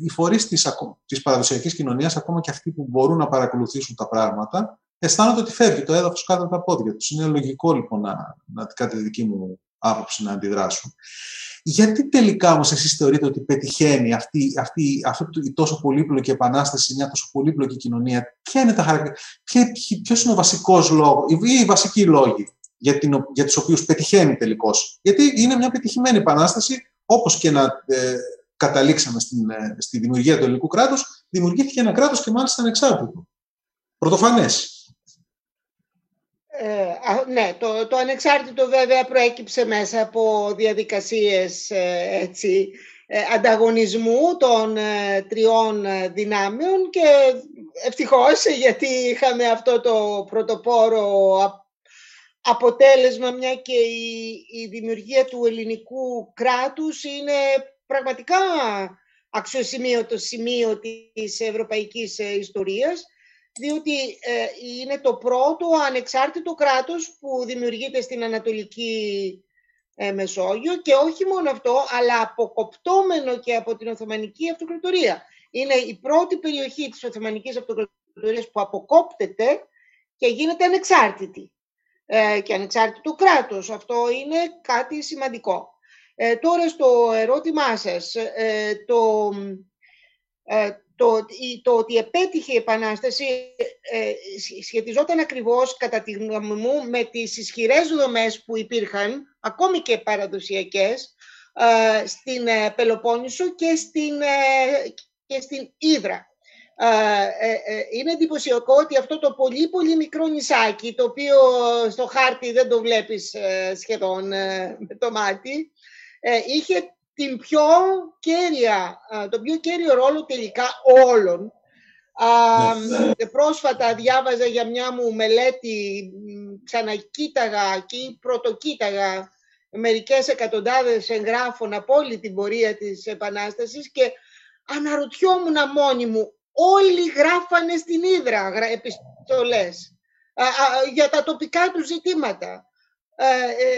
[SPEAKER 1] οι φορείς της, της παραδοσιακής κοινωνίας, ακόμα και αυτοί που μπορούν να παρακολουθήσουν τα πράγματα, αισθάνονται ότι φεύγει το έδαφος κάτω από τα πόδια τους. Είναι λογικό λοιπόν να, να κάτι δική μου άποψη να αντιδράσουν. Γιατί τελικά όμως εσείς θεωρείτε ότι πετυχαίνει αυτή, αυτή, αυτή η τόσο πολύπλοκη επανάσταση σε μια τόσο πολύπλοκη κοινωνία, Ποια είναι τα χαρακτηριστικά, ποιος είναι ο βασικός λόγος ή οι βασικοί λόγοι για, την, για τους οποίους πετυχαίνει τελικώς. Γιατί είναι μια πετυχημένη επανάσταση όπως και να ε, καταλήξαμε στην, ε, στη δημιουργία του ελληνικού κράτους, δημιουργήθηκε ένα κράτος και μάλιστα ανεξάρτητο. Πρωτοφανές.
[SPEAKER 2] Ε, ναι, το, το ανεξάρτητο βέβαια προέκυψε μέσα από διαδικασίες ε, έτσι, ανταγωνισμού των τριών δυνάμεων και ευτυχώς γιατί είχαμε αυτό το πρωτοπόρο αποτέλεσμα, μια και η, δημιουργία του ελληνικού κράτους είναι πραγματικά αξιοσημείωτο σημείο της ευρωπαϊκής ε, ιστορίας, διότι ε, είναι το πρώτο ανεξάρτητο κράτος που δημιουργείται στην Ανατολική ε, Μεσόγειο και όχι μόνο αυτό, αλλά αποκοπτόμενο και από την Οθωμανική Αυτοκρατορία. Είναι η πρώτη περιοχή της Οθωμανικής Αυτοκρατορίας που αποκόπτεται και γίνεται ανεξάρτητη. Ε, και ανεξάρτητο κράτος. Αυτό είναι κάτι σημαντικό. Ε, τώρα στο ερώτημά σας, ε, το, το, το ότι επέτυχε η Επανάσταση ε, σχετιζόταν ακριβώς, κατά τη γνώμη μου, με τις ισχυρές δομές που υπήρχαν, ακόμη και παραδοσιακές, ε, στην ε, Πελοπόννησο και στην, ε, και στην Ήδρα. Είναι εντυπωσιακό ότι αυτό το πολύ πολύ μικρό νησάκι, το οποίο στο χάρτη δεν το βλέπεις σχεδόν με το μάτι, είχε την πιο κέρια, το πιο κέριο ρόλο τελικά όλων. Ναι. Πρόσφατα διάβαζα για μια μου μελέτη, ξανακοίταγα και πρωτοκοίταγα μερικές εκατοντάδες εγγράφων από όλη την πορεία της Επανάστασης και αναρωτιόμουν μόνη μου, όλοι γράφανε στην Ήδρα επιστολές για τα τοπικά τους ζητήματα. Ε, ε,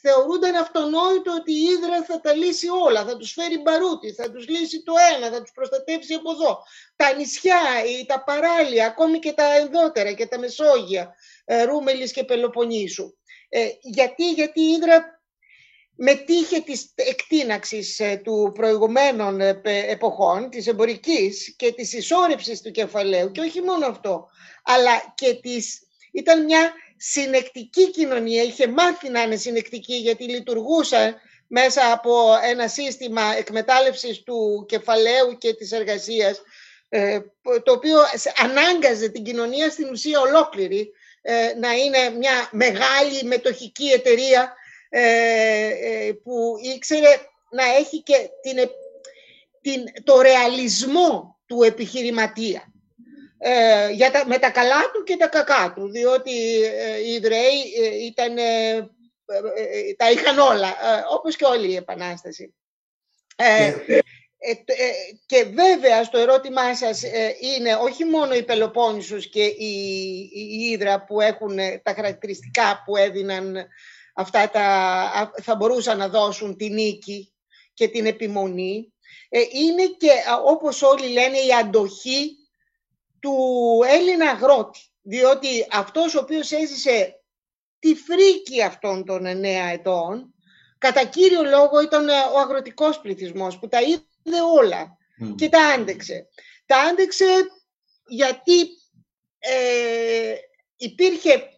[SPEAKER 2] θεωρούνταν αυτονόητο ότι η Ήδρα θα τα λύσει όλα, θα τους φέρει μπαρούτι, θα τους λύσει το ένα, θα τους προστατεύσει από εδώ. Τα νησιά, τα παράλια, ακόμη και τα ενδότερα και τα Μεσόγεια, ε, Ρούμελης και Πελοποννήσου. Ε, γιατί, γιατί η Ήδρα μετήχε της εκτείναξης ε, του προηγουμένων ε, εποχών, της εμπορικής και της ισόρευσης του κεφαλαίου και όχι μόνο αυτό, αλλά και της, ήταν μια συνεκτική κοινωνία, είχε μάθει να είναι συνεκτική γιατί λειτουργούσε μέσα από ένα σύστημα εκμετάλλευσης του κεφαλαίου και της εργασίας το οποίο ανάγκαζε την κοινωνία στην ουσία ολόκληρη ε, να είναι μια μεγάλη μετοχική εταιρεία ε, ε, που ήξερε να έχει και την, την, το ρεαλισμό του επιχειρηματία. Για τα, με τα καλά του και τα κακά του, διότι οι Ιδραίοι ήταν, τα είχαν όλα, όπως και όλη η Επανάσταση. Ε, ε, και βέβαια στο ερώτημά σας ε, είναι όχι μόνο η Πελοπόννησος και η, η Ήδρα που έχουν τα χαρακτηριστικά που έδιναν αυτά τα, θα μπορούσαν να δώσουν την νίκη και την επιμονή. Είναι και όπως όλοι λένε η αντοχή του Έλληνα αγρότη. Διότι αυτός ο οποίος έζησε τη φρίκη αυτών των εννέα ετών, κατά κύριο λόγο ήταν ο αγροτικός πληθυσμός που τα είδε όλα και τα άντεξε. Τα άντεξε γιατί ε, υπήρχε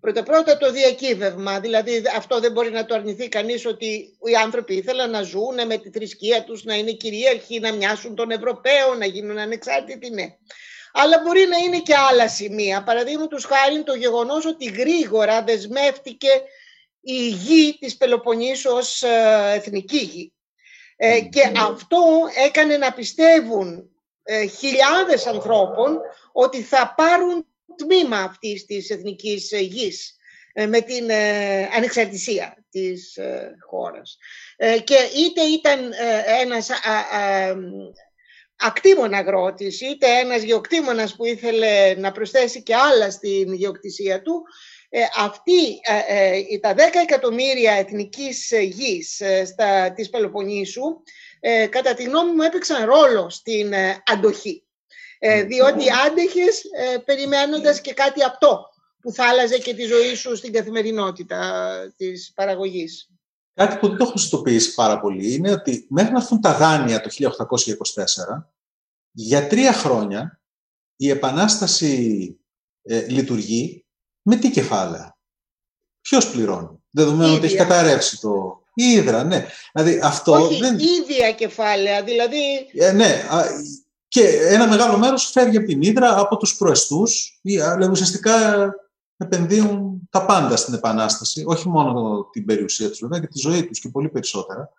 [SPEAKER 2] πρώτα-πρώτα το διακύβευμα, δηλαδή αυτό δεν μπορεί να το αρνηθεί κανείς ότι οι άνθρωποι ήθελαν να ζουν με τη θρησκεία τους, να είναι κυρίαρχοι, να μοιάσουν τον Ευρωπαίο, να γίνουν ανεξάρτητοι, ναι. Αλλά μπορεί να είναι και άλλα σημεία. Παραδείγματος χάρη το γεγονός ότι γρήγορα δεσμεύτηκε η γη της Πελοποννήσου ως ε, εθνική γη. Ε, και αυτό έκανε να πιστεύουν ε, χιλιάδες ανθρώπων ότι θα πάρουν τμήμα αυτής της εθνικής γης ε, με την ανεξαρτησία της χώρας. Και είτε ήταν ένας ακτήμων αγρότης, είτε ένας γεωκτήμονας που ήθελε να προσθέσει και άλλα στην γεωκτησία του, ε, αυτή, ε, ε, τα 10 εκατομμύρια εθνικής γης στα, της Πελοποννήσου, κατά τη γνώμη μου έπαιξαν ρόλο στην αντοχή. Διότι άντεχες περιμένοντας και κάτι αυτό που θα άλλαζε και τη ζωή σου στην καθημερινότητα της παραγωγής.
[SPEAKER 1] Κάτι που δεν το έχω συνειδητοποιήσει πάρα πολύ είναι ότι μέχρι να έρθουν τα δάνεια το 1824, για τρία χρόνια η Επανάσταση λειτουργεί με τι κεφάλαια. Ποιος πληρώνει; Δεδομένου ότι έχει καταρρεύσει το. Η Ήδρα, ναι. Δηλαδή αυτό.
[SPEAKER 2] Όχι, δεν... ίδια κεφάλαια. Δηλαδή.
[SPEAKER 1] Ε, ναι. Και ένα μεγάλο μέρος φεύγει από την Ήδρα, από τους προεστούς. Δηλαδή ουσιαστικά επενδύουν τα πάντα στην Επανάσταση. Όχι μόνο την περιουσία τους, βέβαια, και τη ζωή τους και πολύ περισσότερα.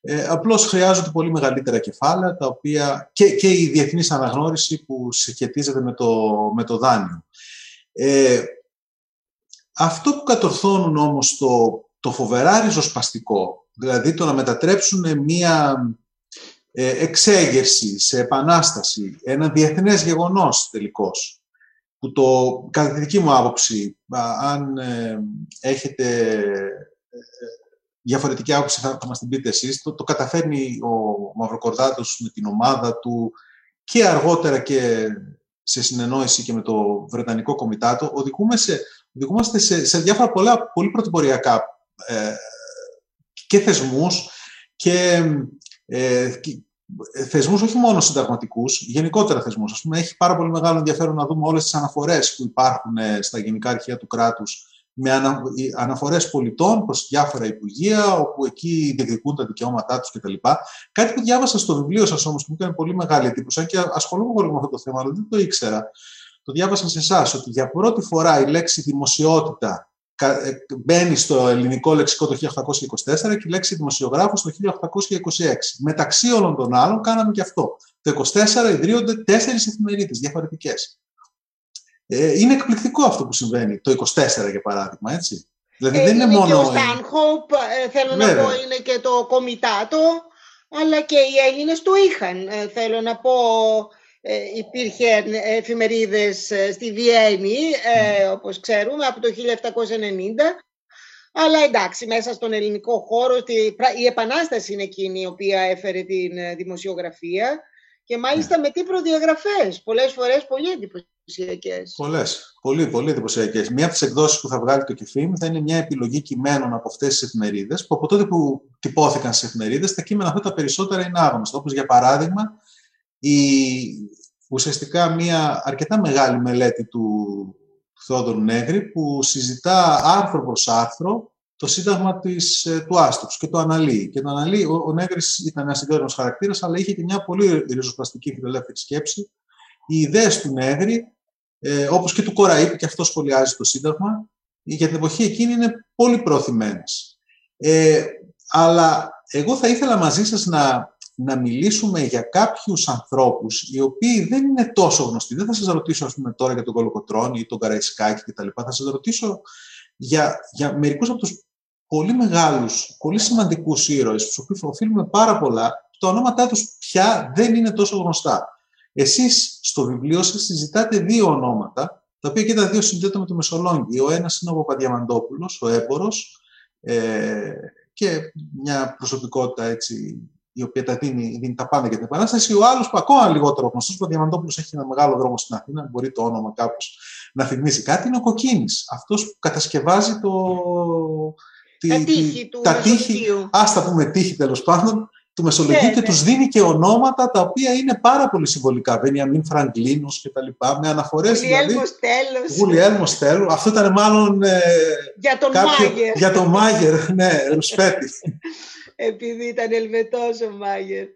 [SPEAKER 1] Ε, Απλώς χρειάζονται πολύ μεγαλύτερα κεφάλαια, τα οποία και, και η διεθνής αναγνώριση που συγχετίζεται με το, με το δάνειο. Ε, αυτό που κατορθώνουν όμως το, το φοβερά ριζοσπαστικό, δηλαδή το να μετατρέψουν μία ε, εξέγερση σε επανάσταση, ένα διεθνές γεγονός τελικώς, που το, κατά τη δική μου άποψη, αν ε, έχετε ε, διαφορετική άποψη θα, θα μας την πείτε εσείς, το, το καταφέρνει ο Μαυροκορδάτος με την ομάδα του και αργότερα και σε συνεννόηση και με το Βρετανικό Κομιτάτο, οδηγούμε σε οδηγούμαστε σε, σε διάφορα πολλά, πολύ πρωτοποριακά ε, και θεσμούς και, ε, θεσμούς όχι μόνο συνταγματικούς, γενικότερα θεσμούς. Ας πούμε, έχει πάρα πολύ μεγάλο ενδιαφέρον να δούμε όλες τις αναφορές που υπάρχουν στα γενικά αρχεία του κράτους με ανα, αναφορές πολιτών προς διάφορα υπουργεία, όπου εκεί διεκδικούν τα δικαιώματά τους κτλ. Κάτι που διάβασα στο βιβλίο σας όμως, που μου έκανε πολύ μεγάλη εντύπωση, και ασχολούμαι πολύ με αυτό το θέμα, αλλά δεν το ήξερα. Το διάβασα σε εσάς ότι για πρώτη φορά η λέξη δημοσιότητα ε, μπαίνει στο ελληνικό λεξικό το 1824 και η λέξη δημοσιογράφος το 1826. Μεταξύ όλων των άλλων κάναμε και αυτό. Το 24 ιδρύονται τέσσερις εφημερίδες διαφορετικές. Ε, είναι εκπληκτικό αυτό που συμβαίνει το 24 για παράδειγμα, έτσι.
[SPEAKER 2] Δηλαδή ε, δεν είναι, είναι μόνο... και ο Στάνχοπ, ε, θέλω να πω, είναι και το Κομιτάτο, αλλά και οι Έλληνες το είχαν. Ε, θέλω να πω, ε, υπήρχε εφημερίδες στη Βιέννη, ε, όπως ξέρουμε, από το 1790, αλλά εντάξει, μέσα στον ελληνικό χώρο, η Επανάσταση είναι εκείνη η οποία έφερε την δημοσιογραφία και μάλιστα με τι προδιαγραφές, πολλές φορές πολύ εντυπωσιακές.
[SPEAKER 1] Πολλές. Πολύ, πολύ εντυπωσιακές. Μία από τις εκδόσεις που θα βγάλει το Κεφίμ θα είναι μια επιλογή κειμένων από αυτές τις εφημερίδες, που από τότε που τυπώθηκαν στις εφημερίδες, τα κείμενα αυτά τα περισσότερα είναι άγνωστα. Όπως για παράδειγμα, η, ουσιαστικά μια αρκετά μεγάλη μελέτη του Θεόδωρου Νέγρη, που συζητά άρθρο προς άρθρο το σύνταγμα της, ε, του Άστρου και το αναλύει. Και το αναλύει, ο, ο Νέγρης ήταν ένας συγκεκριμένος χαρακτήρας, αλλά είχε και μια πολύ ριζοσπαστική φιλελεύθερη σκέψη. Οι ιδέες του Νέγρη ε, όπως και του Κοραή, και αυτό σχολιάζει το Σύνταγμα, για την εποχή εκείνη είναι πολύ προωθημένες. Ε, αλλά εγώ θα ήθελα μαζί σας να, να μιλήσουμε για κάποιους ανθρώπους οι οποίοι δεν είναι τόσο γνωστοί. Δεν θα σας ρωτήσω ας πούμε, τώρα για τον Κολοκοτρώνη ή τον Καραϊσκάκη κτλ. Θα σας ρωτήσω για, για μερικούς από τους πολύ μεγάλους, πολύ σημαντικούς ήρωες, στους οποίους οφείλουμε πάρα πολλά, τα ονόματά τους πια δεν είναι τόσο γνωστά. Εσείς στο βιβλίο σας συζητάτε δύο ονόματα, τα οποία και τα δύο συνδέονται με το Μεσολόγγι. Ο ένας είναι ο Παπαδιαμαντόπουλος, ο έμπορος, ε, και μια προσωπικότητα έτσι, η οποία τα δίνει, δίνει τα πάντα για την Επανάσταση. Ο άλλος που ακόμα λιγότερο γνωστός, ο Διαμαντόπουλος έχει ένα μεγάλο δρόμο στην Αθήνα, μπορεί το όνομα κάπως να θυμίσει κάτι, είναι ο Κοκκίνης. Αυτός που κατασκευάζει το.
[SPEAKER 2] τα τείχη του
[SPEAKER 1] τα τείχη, ας τα πούμε τείχη τέλος πάντων, του Μεσολογίου ναι, και ναι. τους δίνει και ονόματα τα οποία είναι πάρα πολύ συμβολικά. Βενιαμίν Φραγκλίνος και τα λοιπά, με αναφορές
[SPEAKER 2] δηλαδή.
[SPEAKER 1] Γουλιέλμος Στέλος. Αυτό ήταν μάλλον... Ε,
[SPEAKER 2] για τον κάποιο, Μάγερ.
[SPEAKER 1] Για τον Μάγερ, (laughs) ναι, Ρουσπέτη.
[SPEAKER 2] Επειδή ήταν Ελβετός ο Μάγερ.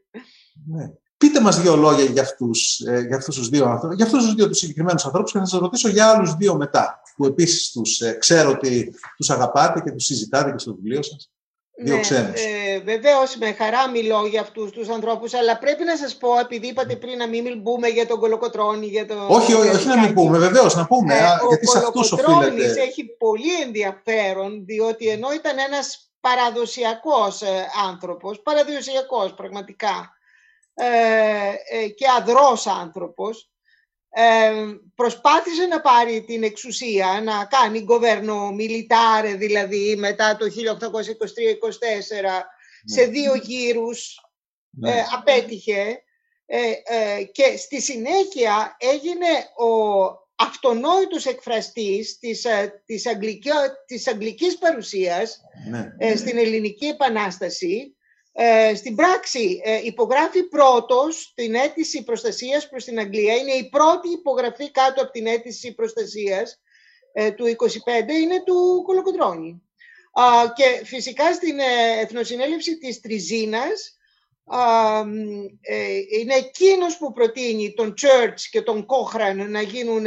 [SPEAKER 1] Ναι. Πείτε μας δύο λόγια για αυτούς, ε, για αυτούς τους δύο ανθρώπους, για αυτούς τους δύο τους συγκεκριμένους ανθρώπους και θα σας ρωτήσω για άλλους δύο μετά, που επίσης τους ε, ξέρω ότι τους αγαπάτε και τους συζητάτε και στο βιβλίο σας. Δύο ναι,
[SPEAKER 2] Ε, βεβαίως με χαρά μιλώ για αυτούς τους ανθρώπους, αλλά πρέπει να σας πω, επειδή είπατε πριν να μην μπούμε για τον Κολοκοτρώνη, για τον...
[SPEAKER 1] Όχι, όχι, όχι να μην πούμε, βεβαίως να πούμε, ε, γιατί σε αυτούς οφείλεται.
[SPEAKER 2] Ο έχει πολύ ενδιαφέρον, διότι ενώ ήταν ένας παραδοσιακός ε, άνθρωπος, παραδοσιακός πραγματικά, ε, ε, και αδρός άνθρωπος, προσπάθησε να πάρει την εξουσία, να κάνει γκοβέρνο μιλιτάρε δηλαδή μετά το 1823-24 σε ναι. δύο γύρους, ναι. ε, απέτυχε ε, ε, και στη συνέχεια έγινε ο αυτονόητος εκφραστής της, της, αγγλική, της αγγλικής παρουσίας ναι. στην Ελληνική Επανάσταση ε, στην πράξη ε, υπογράφει πρώτος την αίτηση προστασίας προς την Αγγλία. Είναι η πρώτη υπογραφή κάτω από την αίτηση προστασίας ε, του 25 είναι του Κολοκοντρώνη. Και φυσικά στην Εθνοσυνέλευση της Τριζίνας είναι εκείνος που προτείνει τον Church και τον Κόχραν να γίνουν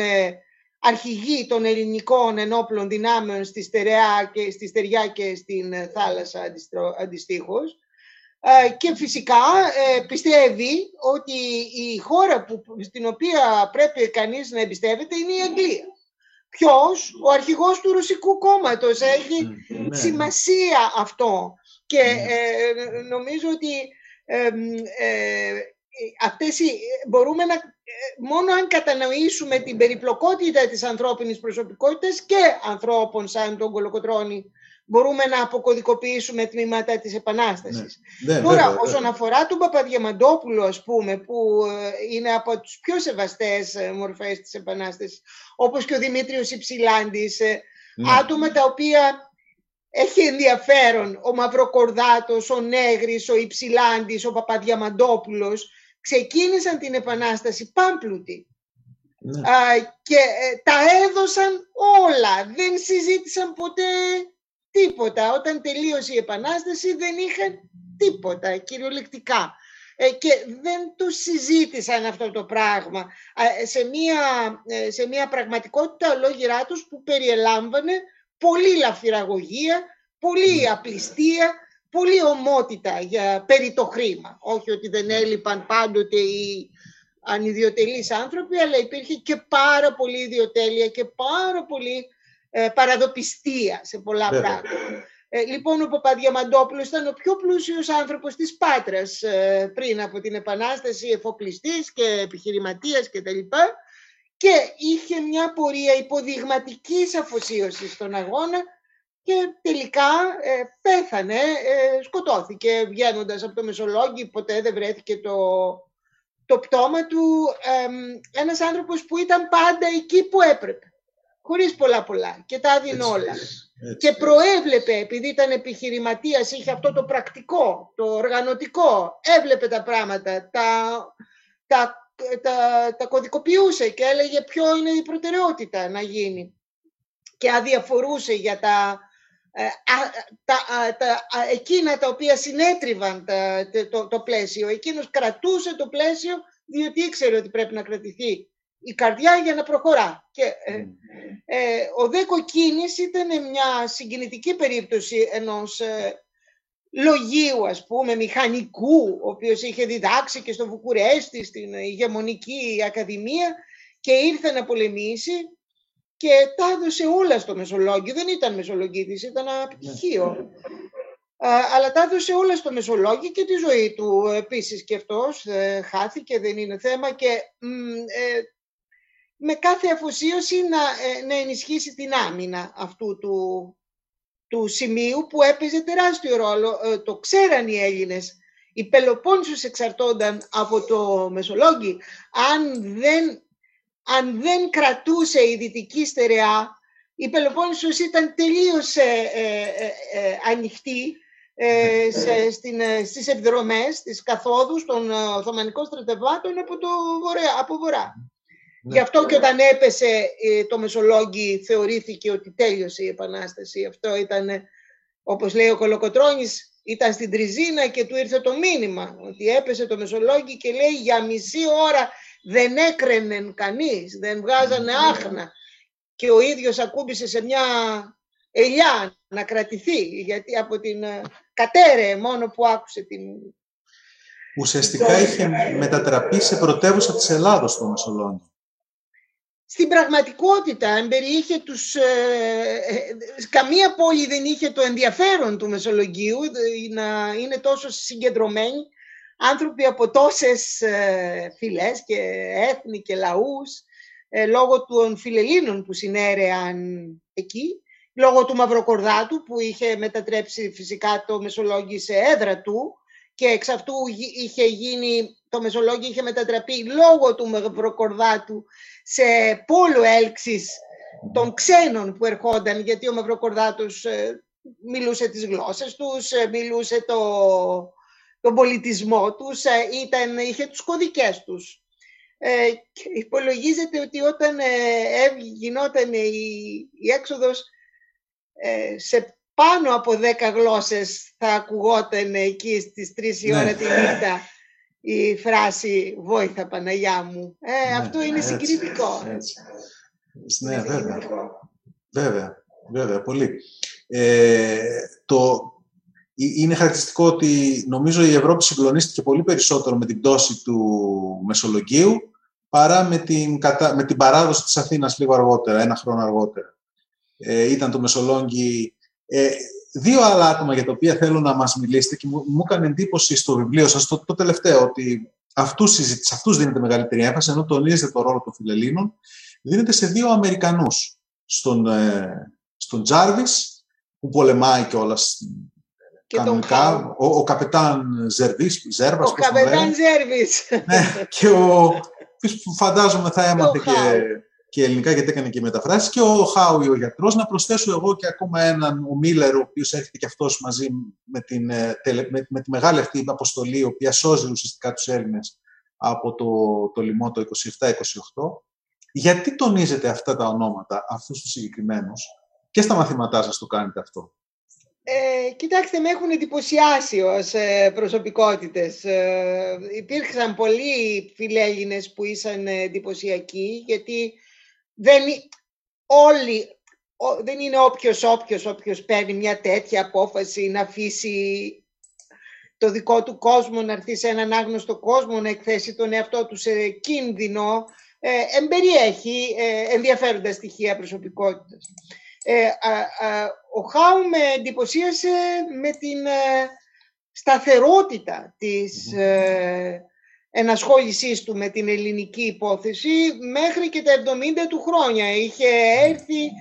[SPEAKER 2] αρχηγοί των ελληνικών ενόπλων δυνάμεων στη Στεριά και, στη Στεριά και στην θάλασσα αντιστοίχως. Ε, και φυσικά ε, πιστεύει ότι η χώρα που, στην οποία πρέπει κανείς να εμπιστεύεται είναι η Αγγλία. Ποιος, ο αρχηγός του Ρωσικού κόμματος, έχει ναι. σημασία αυτό. Και ναι. ε, νομίζω ότι ε, αυτές μπορούμε να, μόνο αν κατανοήσουμε την περιπλοκότητα της ανθρώπινης προσωπικότητας και ανθρώπων σαν τον Κολοκοτρώνη μπορούμε να αποκωδικοποιήσουμε τμήματα της Επανάστασης. Ναι, ναι, Τώρα, όσον αφορά τον Παπαδιαμαντόπουλο, ας πούμε, που ε, είναι από τους πιο σεβαστές ε, μορφές της Επανάστασης, όπως και ο Δημήτριος Υψηλάντης, ε, ναι. άτομα τα οποία έχει ενδιαφέρον ο Μαυροκορδάτος, ο Νέγρης, ο Υψηλάντης, ο Παπαδιαμαντόπουλος. Ξεκίνησαν την Επανάσταση πάμπλουτοι. Ναι. και ε, τα έδωσαν όλα, δεν συζήτησαν ποτέ τίποτα. Όταν τελείωσε η Επανάσταση δεν είχαν τίποτα κυριολεκτικά. Ε, και δεν το συζήτησαν αυτό το πράγμα. Σε μια, ε, σε μια πραγματικότητα ολόγυρά τους που περιελάμβανε πολύ λαφυραγωγία, πολύ ναι. απληστία, πολύ ομότητα για περί το χρήμα. Όχι ότι δεν έλειπαν πάντοτε οι ανιδιοτελείς άνθρωποι, αλλά υπήρχε και πάρα πολύ ιδιοτέλεια και πάρα πολύ ε, παραδοπιστία σε πολλά πράγματα. Ε, λοιπόν, ο Παπαδιαμαντόπουλος ήταν ο πιο πλούσιος άνθρωπος της Πάτρας ε, πριν από την Επανάσταση, εφοπλιστής και επιχειρηματίας κτλ. Και, και είχε μια πορεία υποδειγματικής αφοσίωσης στον αγώνα και τελικά ε, πέθανε, ε, σκοτώθηκε βγαίνοντας από το Μεσολόγγι, ποτέ δεν βρέθηκε το, το πτώμα του. Ε, ένας άνθρωπος που ήταν πάντα εκεί που έπρεπε, χωρίς πολλά πολλά και τα έδινε όλα. και προέβλεπε, επειδή ήταν επιχειρηματίας, είχε αυτό το πρακτικό, το οργανωτικό, έβλεπε τα πράγματα, τα, τα, τα, τα κωδικοποιούσε και έλεγε ποιο είναι η προτεραιότητα να γίνει. Και αδιαφορούσε για τα ε, τα, τα, εκείνα τα οποία συνέτριβαν το, το πλαίσιο. Εκείνος κρατούσε το πλαίσιο διότι ήξερε ότι πρέπει να κρατηθεί η καρδιά για να προχωρά. Και, ε, ε, ο Δέκο Κίνης ήταν μια συγκινητική περίπτωση ενός ε, λογίου, ας πούμε, μηχανικού, ο οποίος είχε διδάξει και στο Βουκουρέστι, στην ηγεμονική ακαδημία και ήρθε να πολεμήσει και τα έδωσε όλα στο Μεσολόγγι. Δεν ήταν Μεσολογγίτης, ήταν πτυχίο. Ναι. αλλά τα έδωσε όλα στο Μεσολόγγι και τη ζωή του επίσης και αυτός ε, χάθηκε, δεν είναι θέμα και ε, με κάθε αφοσίωση να, ε, να ενισχύσει την άμυνα αυτού του, του σημείου που έπαιζε τεράστιο ρόλο. το ξέραν οι Έλληνες. Οι Πελοπόννησος εξαρτώνταν από το Μεσολόγγι. Αν δεν αν δεν κρατούσε η δυτική στερεά, η Πελοπόννησος ήταν τελείως ε, ε, ε, ανοιχτή σε, στην, στις ευδρομές, στις καθόδους των Οθωμανικών στρατευμάτων από, το βορρά, από βορρά. Ναι. Γι' αυτό και όταν έπεσε το Μεσολόγγι θεωρήθηκε ότι τέλειωσε η Επανάσταση. Αυτό ήταν, όπως λέει ο Κολοκοτρώνης, ήταν στην Τριζίνα και του ήρθε το μήνυμα ότι έπεσε το Μεσολόγγι και λέει για μισή ώρα δεν έκραινε κανείς, δεν βγάζανε άχνα και ο ίδιος ακούμπησε σε μια ελιά να κρατηθεί, γιατί από την ε, κατέρε μόνο που άκουσε την...
[SPEAKER 1] Ουσιαστικά είχε μετατραπεί σε πρωτεύουσα της Ελλάδος το Μεσολόγγι.
[SPEAKER 2] Στην πραγματικότητα, εμπεριείχε τους... Ε, ε, καμία πόλη δεν είχε το ενδιαφέρον του Μεσολογγίου να είναι τόσο συγκεντρωμένη άνθρωποι από τόσες ε, φυλές και έθνη και λαούς, ε, λόγω των φιλελλήνων που συνέρεαν εκεί, λόγω του Μαυροκορδάτου που είχε μετατρέψει φυσικά το Μεσολόγγι σε έδρα του και εξ αυτού είχε γίνει, το Μεσολόγγι είχε μετατραπεί λόγω του Μαυροκορδάτου σε πόλο έλξης των ξένων που ερχόνταν, γιατί ο Μαυροκορδάτος ε, μιλούσε τις γλώσσες τους, μιλούσε το, τον πολιτισμό τους, ε, ήταν, είχε τους κωδικές τους. Ε, και υπολογίζεται ότι όταν ε, γινόταν η, η έξοδος ε, σε πάνω από δέκα γλώσσες θα ακουγόταν εκεί στις τρεις η ώρα ναι. τη νύχτα η φράση «Βόηθα Παναγιά μου». Ε, ναι, αυτό είναι έτσι, συγκριτικό. Έτσι.
[SPEAKER 1] Ναι, βέβαια. Βέβαια, βέβαια, πολύ. Ε, το, είναι χαρακτηριστικό ότι νομίζω η Ευρώπη συγκλονίστηκε πολύ περισσότερο με την πτώση του Μεσολογγίου παρά με την, με την παράδοση της Αθήνας λίγο αργότερα, ένα χρόνο αργότερα. Ε, ήταν το Μεσολόγγι. Ε, δύο άλλα άτομα για τα οποία θέλω να μας μιλήσετε και μου, μου έκανε εντύπωση στο βιβλίο σας το, το τελευταίο ότι αυτούς, σε αυτούς δίνεται μεγαλύτερη έμφαση ενώ τονίζετε το ρόλο των φιλελλήνων δίνεται σε δύο Αμερικανούς στον, ε, στον Τζάρβις που πολεμάει κιόλας
[SPEAKER 2] και
[SPEAKER 1] κανονικά, τον ο, ο καπετάν Ζερβής, Ζέρβας,
[SPEAKER 2] Ο καπετάν Ζέρβης.
[SPEAKER 1] Ναι, και ο, (laughs) φαντάζομαι θα έμαθε και και ελληνικά γιατί έκανε και μεταφράσεις και ο Χάουι ο γιατρός. Να προσθέσω εγώ και ακόμα έναν, ο Μίλλερ, ο οποίος έρχεται και αυτός μαζί με, την, ε, με, με τη μεγάλη αυτή αποστολή, η οποία σώζει ουσιαστικά τους Έλληνες από το, το λοιμό το 27-28. Γιατί τονίζετε αυτά τα ονόματα, αυτούς τους συγκεκριμένους, και στα μαθήματά σας το κάνετε αυτό;
[SPEAKER 2] Ε, κοιτάξτε, με έχουν εντυπωσιάσει ως ε, προσωπικότητες. Ε, υπήρξαν πολλοί φιλέλληνες που ήσαν εντυπωσιακοί, γιατί δεν, όλοι, δεν είναι όποιος όποιος όποιος παίρνει μια τέτοια απόφαση να αφήσει το δικό του κόσμο, να έρθει σε έναν άγνωστο κόσμο, να εκθέσει τον εαυτό του σε κίνδυνο, ε, εμπεριέχει ε, ενδιαφέροντα στοιχεία προσωπικότητας. Ε, ο Χάου με εντυπωσίασε με την ε, σταθερότητα της ε, ενασχόλησής του με την ελληνική υπόθεση μέχρι και τα 70 του χρόνια. Είχε έρθει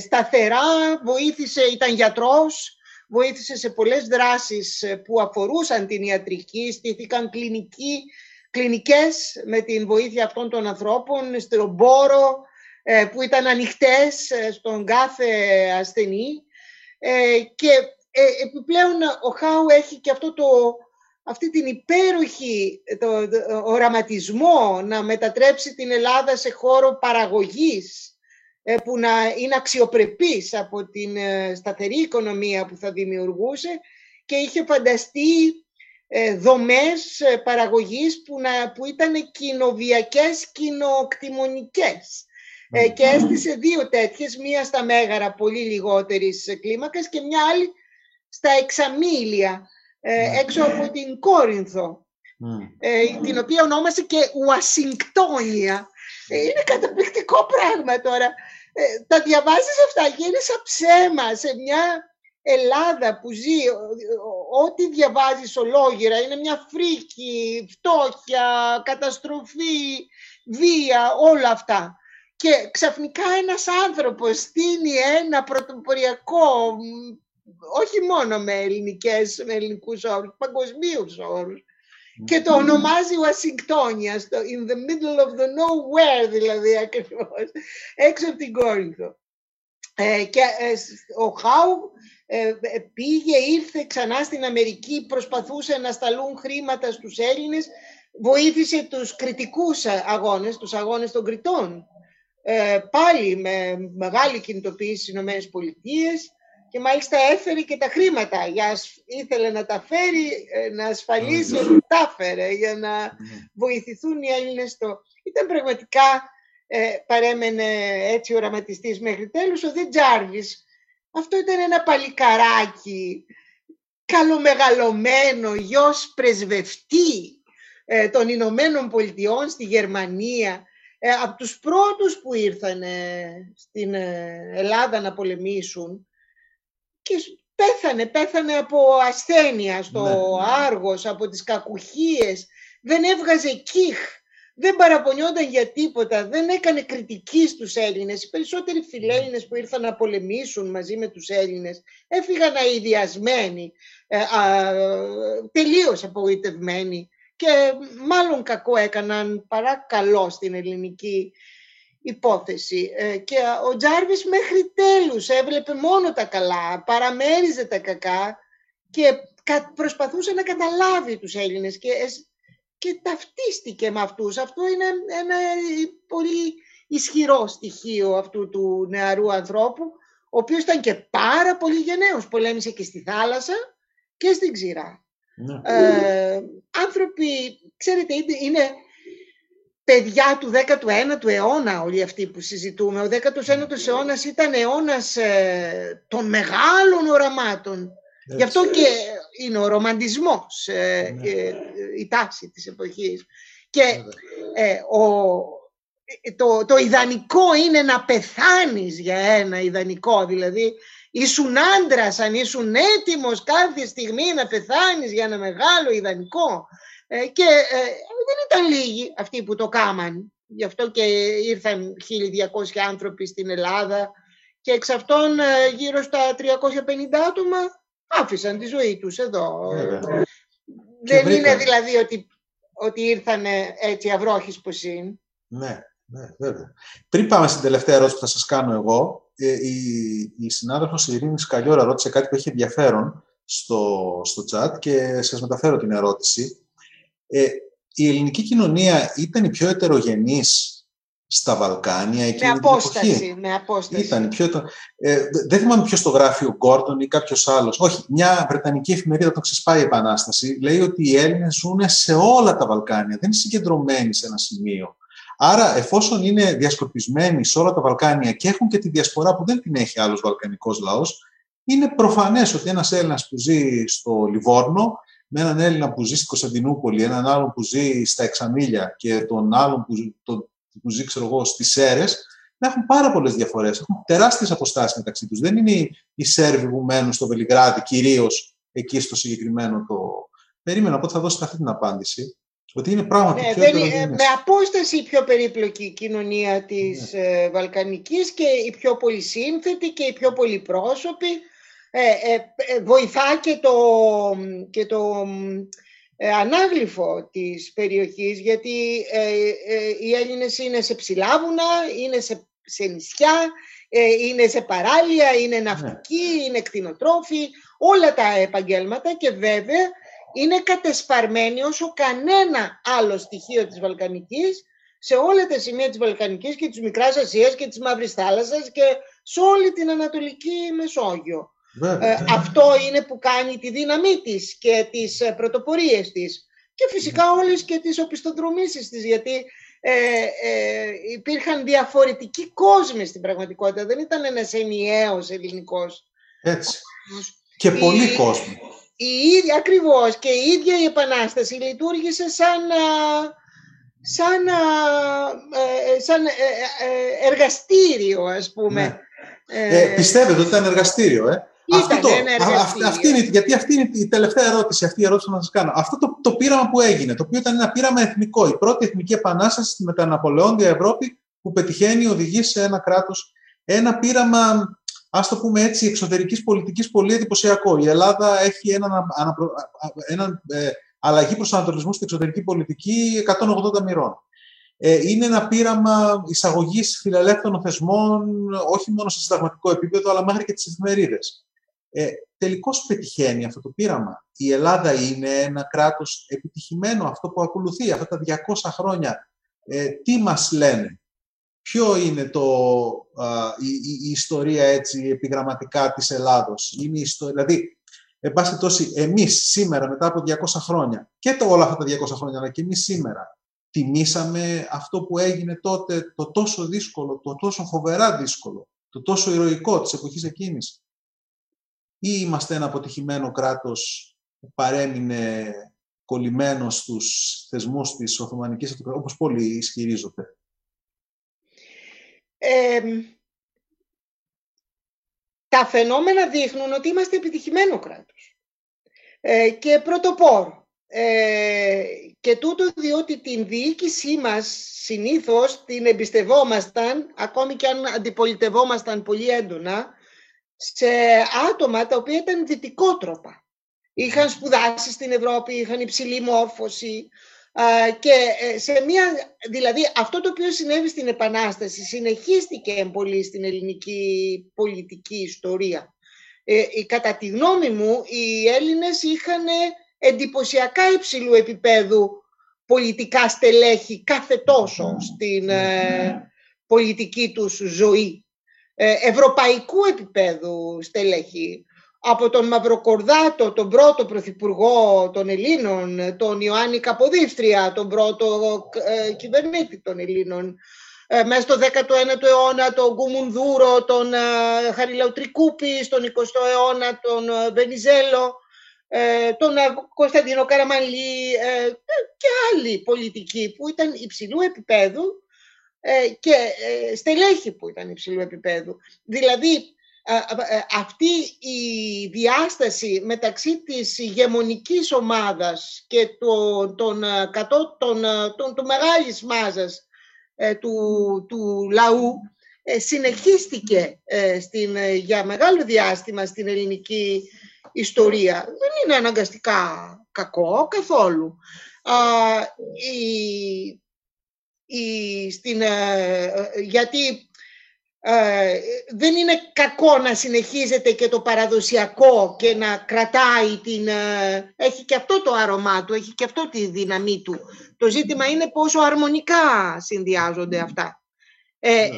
[SPEAKER 2] σταθερά, βοήθησε, ήταν γιατρός, βοήθησε σε πολλές δράσεις που αφορούσαν την ιατρική, στήθηκαν κλινικοί, κλινικές με την βοήθεια αυτών των ανθρώπων, στον Μπόρο, ε, που ήταν ανοιχτές ε, στον κάθε ασθενή ε, και επιπλέον ο Χάου έχει και αυτό το, αυτή την υπέροχη το, οραματισμό να μετατρέψει την Ελλάδα σε χώρο παραγωγής που να είναι αξιοπρεπής από την σταθερή οικονομία που θα δημιουργούσε και είχε φανταστεί δομές παραγωγής που, να, που ήταν κοινοβιακές, κοινοκτημονικές. Ε, και έστησε δύο τέτοιες, μία στα Μέγαρα πολύ λιγότερης κλίμακας και μια άλλη στα Εξαμήλια, ε, έξω από την Κόρινθο, ε, την οποία ονόμασε και Ουασιγκτόνια. Είναι καταπληκτικό πράγμα τώρα. Τα διαβάζεις αυτά και είναι σαν ψέμα σε μια Ελλάδα που ζει, ό,τι διαβάζεις ολόγυρα είναι μια φρίκη, φτώχεια, καταστροφή, βία, όλα αυτά και ξαφνικά ένας άνθρωπος στείνει ένα πρωτοποριακό, όχι μόνο με, ελληνικές, με ελληνικούς όρους, παγκοσμίους όρους, και το ονομάζει Ουασιγκτόνια, στο in the middle of the nowhere δηλαδή ακριβώς, έξω από την Κόρινθο. Ε, και ε, ο Χάου ε, πήγε, ήρθε ξανά στην Αμερική, προσπαθούσε να σταλούν χρήματα στους Έλληνες, βοήθησε τους κριτικούς αγώνες, τους αγώνες των κριτών. Ε, πάλι με μεγάλη κινητοποίηση στις Ηνωμένες Πολιτείες και μάλιστα έφερε και τα χρήματα. Για, ήθελε να τα φέρει, ε, να ασφαλίσει ότι τα έφερε για να ναι. βοηθηθούν οι Έλληνες στο... Ήταν πραγματικά, ε, παρέμενε έτσι οραματιστής μέχρι τέλους, ο Δε Τζάρβις. Αυτό ήταν ένα παλικαράκι, καλομεγαλωμένο, γιος πρεσβευτή ε, των Ηνωμένων Πολιτειών στη Γερμανία, ε, από τους πρώτους που ήρθαν στην ε, Ελλάδα να πολεμήσουν και πέθανε, πέθανε από ασθένεια στο ναι. Άργος, από τις κακουχίες, δεν έβγαζε κύχ, δεν παραπονιόταν για τίποτα, δεν έκανε κριτική στους Έλληνες. Οι περισσότεροι φιλέλληνες που ήρθαν να πολεμήσουν μαζί με τους Έλληνες έφυγαν αειδιασμένοι, ε, τελείως απογοητευμένοι και μάλλον κακό έκαναν παρά καλό στην ελληνική υπόθεση. Ε, και ο Τζάρβις μέχρι τέλους έβλεπε μόνο τα καλά, παραμέριζε τα κακά και προσπαθούσε να καταλάβει τους Έλληνες και, και ταυτίστηκε με αυτούς. Αυτό είναι ένα πολύ ισχυρό στοιχείο αυτού του νεαρού ανθρώπου, ο οποίος ήταν και πάρα πολύ γενναίος, πολέμησε και στη θάλασσα και στην ξηρά. Ναι. Ε, άνθρωποι, ξέρετε, είναι παιδιά του 19ου αιώνα όλοι αυτοί που συζητούμε. Ο 19ος αιώνας ήταν αιώνας ε, των μεγάλων οραμάτων. Γι' αυτό και είναι ο ρομαντισμός, ε, ναι. η τάση της εποχής. Και ο, το, το ιδανικό είναι να πεθάνεις για ένα ιδανικό, δηλαδή Ήσουν άντρας, αν ήσουν έτοιμος κάθε στιγμή να πεθάνεις για ένα μεγάλο ιδανικό. Ε, και ε, δεν ήταν λίγοι αυτοί που το κάμαν. Γι' αυτό και ήρθαν 1.200 άνθρωποι στην Ελλάδα και εξ αυτών ε, γύρω στα 350 άτομα άφησαν τη ζωή τους εδώ. Δεν είναι δηλαδή ότι, ότι ήρθαν έτσι αυρόχης πως είναι.
[SPEAKER 1] Ναι. Ναι, βέβαια. Πριν πάμε στην τελευταία ερώτηση που θα σας κάνω εγώ, ε, η, η συνάδελφος Ειρήνης Σκαλιόρα ρώτησε κάτι που έχει ενδιαφέρον στο, στο chat και σας μεταφέρω την ερώτηση. Ε, η ελληνική κοινωνία ήταν η πιο ετερογενής στα Βαλκάνια εκείνη
[SPEAKER 2] με απόσταση, την εποχή. Με απόσταση.
[SPEAKER 1] Ήταν πιο, ε, δεν θυμάμαι ποιος το γράφει ο Γκόρντον ή κάποιος άλλος. Όχι, μια βρετανική εφημερίδα το ξεσπάει η Επανάσταση. Λέει ότι οι Έλληνες ζουν σε όλα τα Βαλκάνια. Δεν είναι συγκεντρωμένοι σε ένα σημείο. Άρα, εφόσον είναι διασκορπισμένοι σε όλα τα Βαλκάνια και έχουν και τη διασπορά που δεν την έχει άλλος βαλκανικός λαός, είναι προφανές ότι ένας Έλληνας που ζει στο Λιβόρνο, με έναν Έλληνα που ζει στην Κωνσταντινούπολη, έναν άλλον που ζει στα Εξαμίλια και τον άλλον που, τον, που ζει, ξέρω εγώ, στις Σέρες, να έχουν πάρα πολλές διαφορές. Έχουν τεράστιες αποστάσεις μεταξύ τους. Δεν είναι οι Σέρβοι που μένουν στο Βελιγράδι, κυρίως εκεί στο συγκεκριμένο το. Περίμενα, οπότε θα δώσετε αυτή την απάντηση. Ότι είναι πράγματι ναι, πιο δεν,
[SPEAKER 2] Με απόσταση η πιο περίπλοκη κοινωνία της ναι. ε, Βαλκανικής και η πιο πολυσύνθετη και η πιο πολυπρόσωπη. Ε, ε, ε βοηθά και το, και το ε, ανάγλυφο της περιοχής γιατί οι Έλληνες είναι σε ψηλάβουνα, είναι σε, σε νησιά, είναι σε παράλια, είναι ναυτικοί, ναι. είναι κτηνοτρόφοι, όλα τα επαγγέλματα και βέβαια είναι κατεσπαρμένη όσο κανένα άλλο στοιχείο της Βαλκανικής σε όλα τα σημεία της Βαλκανικής και της Μικράς Ασίας και της Μαύρης Θάλασσας και σε όλη την Ανατολική Μεσόγειο. Ε, αυτό είναι που κάνει τη δύναμή της και τις ε, πρωτοπορίες της. Και φυσικά όλες και τις οπισθοδρομήσεις της, γιατί ε, ε, υπήρχαν διαφορετικοί κόσμοι στην πραγματικότητα. Δεν ήταν ένας ενιαίος ελληνικός.
[SPEAKER 1] Έτσι. Και πολλοί κόσμοι
[SPEAKER 2] η ίδια, ακριβώς, και η ίδια η Επανάσταση λειτουργήσε σαν, σαν, ε, σαν ε, ε, εργαστήριο, ας πούμε. Ναι.
[SPEAKER 1] Ε, πιστεύετε ότι ήταν εργαστήριο, ε;
[SPEAKER 2] Ήταν αυτό ένα εργαστήριο.
[SPEAKER 1] Αυτή είναι, γιατί αυτή είναι η τελευταία ερώτηση, αυτή η ερώτηση που να σας κάνω. Αυτό το, το πείραμα που έγινε, το οποίο ήταν ένα πείραμα εθνικό, η πρώτη εθνική επανάσταση στη μεταναπολεόντια Ευρώπη που πετυχαίνει, οδηγεί σε ένα κράτος, ένα πείραμα Α το πούμε έτσι, εξωτερικής πολιτικής πολύ εντυπωσιακό. Η Ελλάδα έχει έναν, έναν ε, αλλαγή προσανατολισμού στην εξωτερική πολιτική 180 μοιρών. Ε, είναι ένα πείραμα εισαγωγής φιλελεύθερων θεσμών, όχι μόνο σε συνταγματικό επίπεδο, αλλά μέχρι και τις εφημερίδες. Ε, Τελικώς πετυχαίνει αυτό το πείραμα. Η Ελλάδα είναι ένα κράτος επιτυχημένο, αυτό που ακολουθεί αυτά τα 200 χρόνια. Ε, τι μας λένε, ποιο είναι το, η, ιστορία έτσι επιγραμματικά της Ελλάδος; Είναι η ιστορία, δηλαδή, εν πάση τόση, εμείς σήμερα μετά από 200 χρόνια και το, όλα αυτά τα 200 χρόνια, αλλά και εμείς σήμερα, τιμήσαμε αυτό που έγινε τότε, το τόσο δύσκολο, το τόσο φοβερά δύσκολο, το τόσο ηρωικό της εποχής εκείνης. Ή είμαστε ένα αποτυχημένο κράτος που παρέμεινε κολλημένο στους θεσμούς της Οθωμανικής Αυτοκρατορίας, όπως πολλοί ισχυρίζονται;
[SPEAKER 2] Τα φαινόμενα δείχνουν ότι είμαστε επιτυχημένο κράτος ε, και πρωτοπόρο. Ε, και τούτο διότι την διοίκησή μας συνήθως την εμπιστευόμασταν, ακόμη και αν αντιπολιτευόμασταν πολύ έντονα, σε άτομα τα οποία ήταν δυτικότροπα. Είχαν σπουδάσει στην Ευρώπη, είχαν υψηλή μόρφωση, και ε, σε μια, δηλαδή αυτό το οποίο συνέβη στην Επανάσταση συνεχίστηκε πολύ στην ελληνική πολιτική ιστορία. Ε, κατά τη γνώμη μου οι Έλληνες είχαν εντυπωσιακά υψηλού επίπεδου πολιτικά στελέχη κάθε τόσο στην ε, πολιτική τους ζωή. Ευρωπαϊκού επίπεδου στελέχη. Από τον Μαυροκορδάτο, τον πρώτο πρωθυπουργό των Ελλήνων, τον Ιωάννη Καποδίστρια, τον πρώτο ε, κυβερνήτη των Ελλήνων, ε, μέσα στο 19ο αιώνα τον Γκουμουνδούρο, τον ε, Χαριλαουτρικούπη, στον 20ο αιώνα τον ε, Βενιζέλο, ε, τον ε, Κωνσταντίνο Καραμαλή και άλλοι πολιτικοί που ήταν υψηλού επίπεδου και στελέχη που ήταν υψηλού επίπεδου. Δηλαδή, ε, αυτή η διάσταση μεταξύ της ηγεμονικής ομάδας και το, των, κατώ, των, των, των μεγάλης μάζας ε, του, του λαού ε, συνεχίστηκε στην, για μεγάλο διάστημα στην ελληνική ιστορία. Δεν είναι αναγκαστικά κακό καθόλου. η, η, στην, γιατί δεν είναι κακό να συνεχίζεται και το παραδοσιακό και να κρατάει την... έχει και αυτό το άρωμά του, έχει και αυτό τη δύναμή του. Το ζήτημα είναι πόσο αρμονικά συνδυάζονται αυτά. Ε, ναι. ε,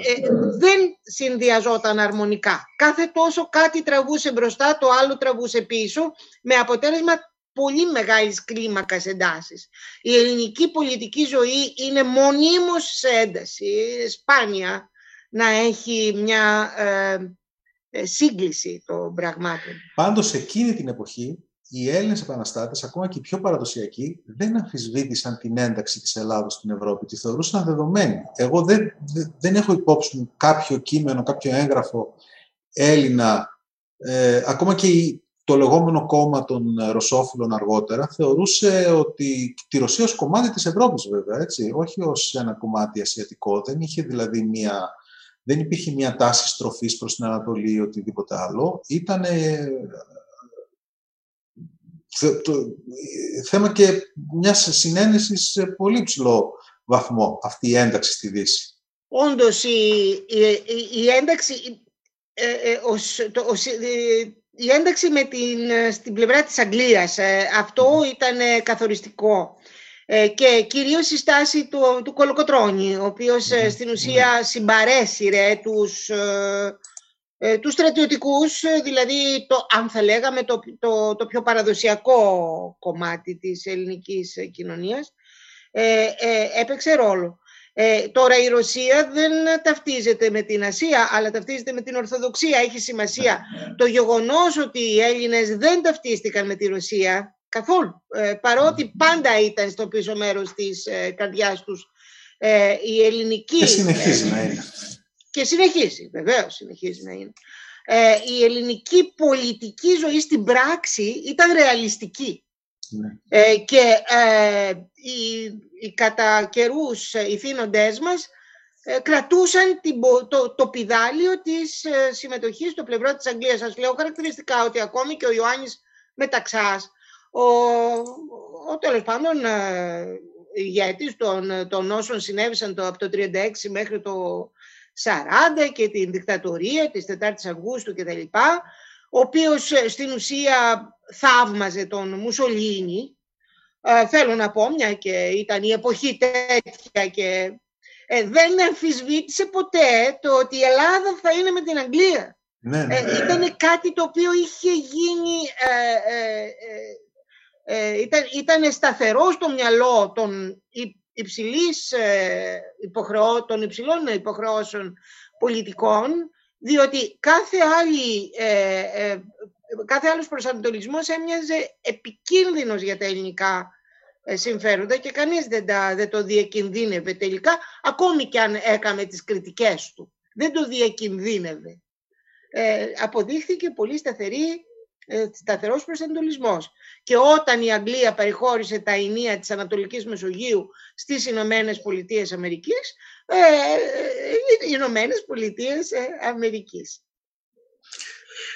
[SPEAKER 2] δεν συνδυαζόταν αρμονικά. Κάθε τόσο κάτι τραβούσε μπροστά, το άλλο τραβούσε πίσω, με αποτέλεσμα πολύ μεγάλης κλίμακας εντάσεις. Η ελληνική πολιτική ζωή είναι μονίμως σε ένταση, σπάνια να έχει μια ε, ε σύγκληση των πραγμάτων.
[SPEAKER 1] Πάντως, εκείνη την εποχή, οι Έλληνες επαναστάτες, ακόμα και οι πιο παραδοσιακοί, δεν αμφισβήτησαν την ένταξη της Ελλάδος στην Ευρώπη. Τη θεωρούσαν δεδομένη. Εγώ δεν, δεν έχω υπόψη μου κάποιο κείμενο, κάποιο έγγραφο Έλληνα, ε, ακόμα και το λεγόμενο κόμμα των Ρωσόφιλων αργότερα, θεωρούσε ότι τη Ρωσία ως κομμάτι της Ευρώπης βέβαια, έτσι, όχι ως ένα κομμάτι ασιατικό. Δεν, είχε δηλαδή μια, δεν υπήρχε μια τάση στροφής προς την Ανατολή ή οτιδήποτε άλλο. Ήταν το, θέμα και μιας συνένεσης σε πολύ ψηλό βαθμό αυτή η ένταξη στη Δύση.
[SPEAKER 2] Όντως, η, η, ένταξη, ε, ε, η ένταξη με την, στην πλευρά της Αγγλίας, ε, αυτό ήταν καθοριστικό. και κυρίως η στάση του, του Κολοκοτρώνη, ο οποίος στην ουσία συμπαρέσυρε τους ε, τους στρατιωτικούς, ε, δηλαδή το, αν θα λέγαμε το, το, το πιο παραδοσιακό κομμάτι της ελληνικής κοινωνίας, ε, ε, έπαιξε ρόλο. Ε, τώρα η Ρωσία δεν ταυτίζεται με την Ασία, αλλά ταυτίζεται με την Ορθοδοξία. Έχει σημασία το γεγονός ότι οι Έλληνες δεν ταυτίστηκαν με τη Ρωσία καθόλου, παρότι πάντα ήταν στο πίσω μέρος της ε, καρδιάς τους η ελληνική...
[SPEAKER 1] Και συνεχίζει να είναι
[SPEAKER 2] και συνεχίζει, βεβαίως συνεχίζει να είναι. Ε, η ελληνική πολιτική ζωή στην πράξη ήταν ρεαλιστική. Ναι. Ε, και ε, οι, οι κατά καιρούς ηθήνοντές μας ε, κρατούσαν την, το, το πιδάλιο της ε, συμμετοχής στο πλευρό της Αγγλίας. Σας λέω χαρακτηριστικά ότι ακόμη και ο Ιωάννης Μεταξάς, ο, ο τέλος πάντων ε, ηγέτης των, των όσων συνέβησαν το, από το 1936 μέχρι το 40 και την δικτατορία της 4ης Αυγούστου κτλ. Ο οποίος ε, στην ουσία θαύμαζε τον Μουσολίνη. Ε, θέλω να πω, μια και ήταν η εποχή τέτοια και ε, δεν αμφισβήτησε ποτέ το ότι η Ελλάδα θα είναι με την Αγγλία. Ναι, ναι. Ε, ήταν κάτι το οποίο είχε γίνει... ήταν, ήταν σταθερό στο μυαλό των υψηλής, ε, υποχρεώ, των υψηλών υποχρεώσεων πολιτικών, διότι κάθε, άλλη, ε, ε, κάθε άλλος προσανατολισμός έμοιαζε επικίνδυνος για τα ελληνικά ε, συμφέροντα και κανείς δεν, τα, δεν το διακινδύνευε τελικά, ακόμη και αν έκαμε τις κριτικές του. Δεν το διακινδύνευε. Ε, αποδείχθηκε πολύ σταθερή ε, σταθερός προσανατολισμός. Και όταν η Αγγλία παρηχώρησε τα ενία της Ανατολικής Μεσογείου στις Ηνωμένες Πολιτείες Αμερικής, ε, οι Ηνωμένες Πολιτείες Αμερικής.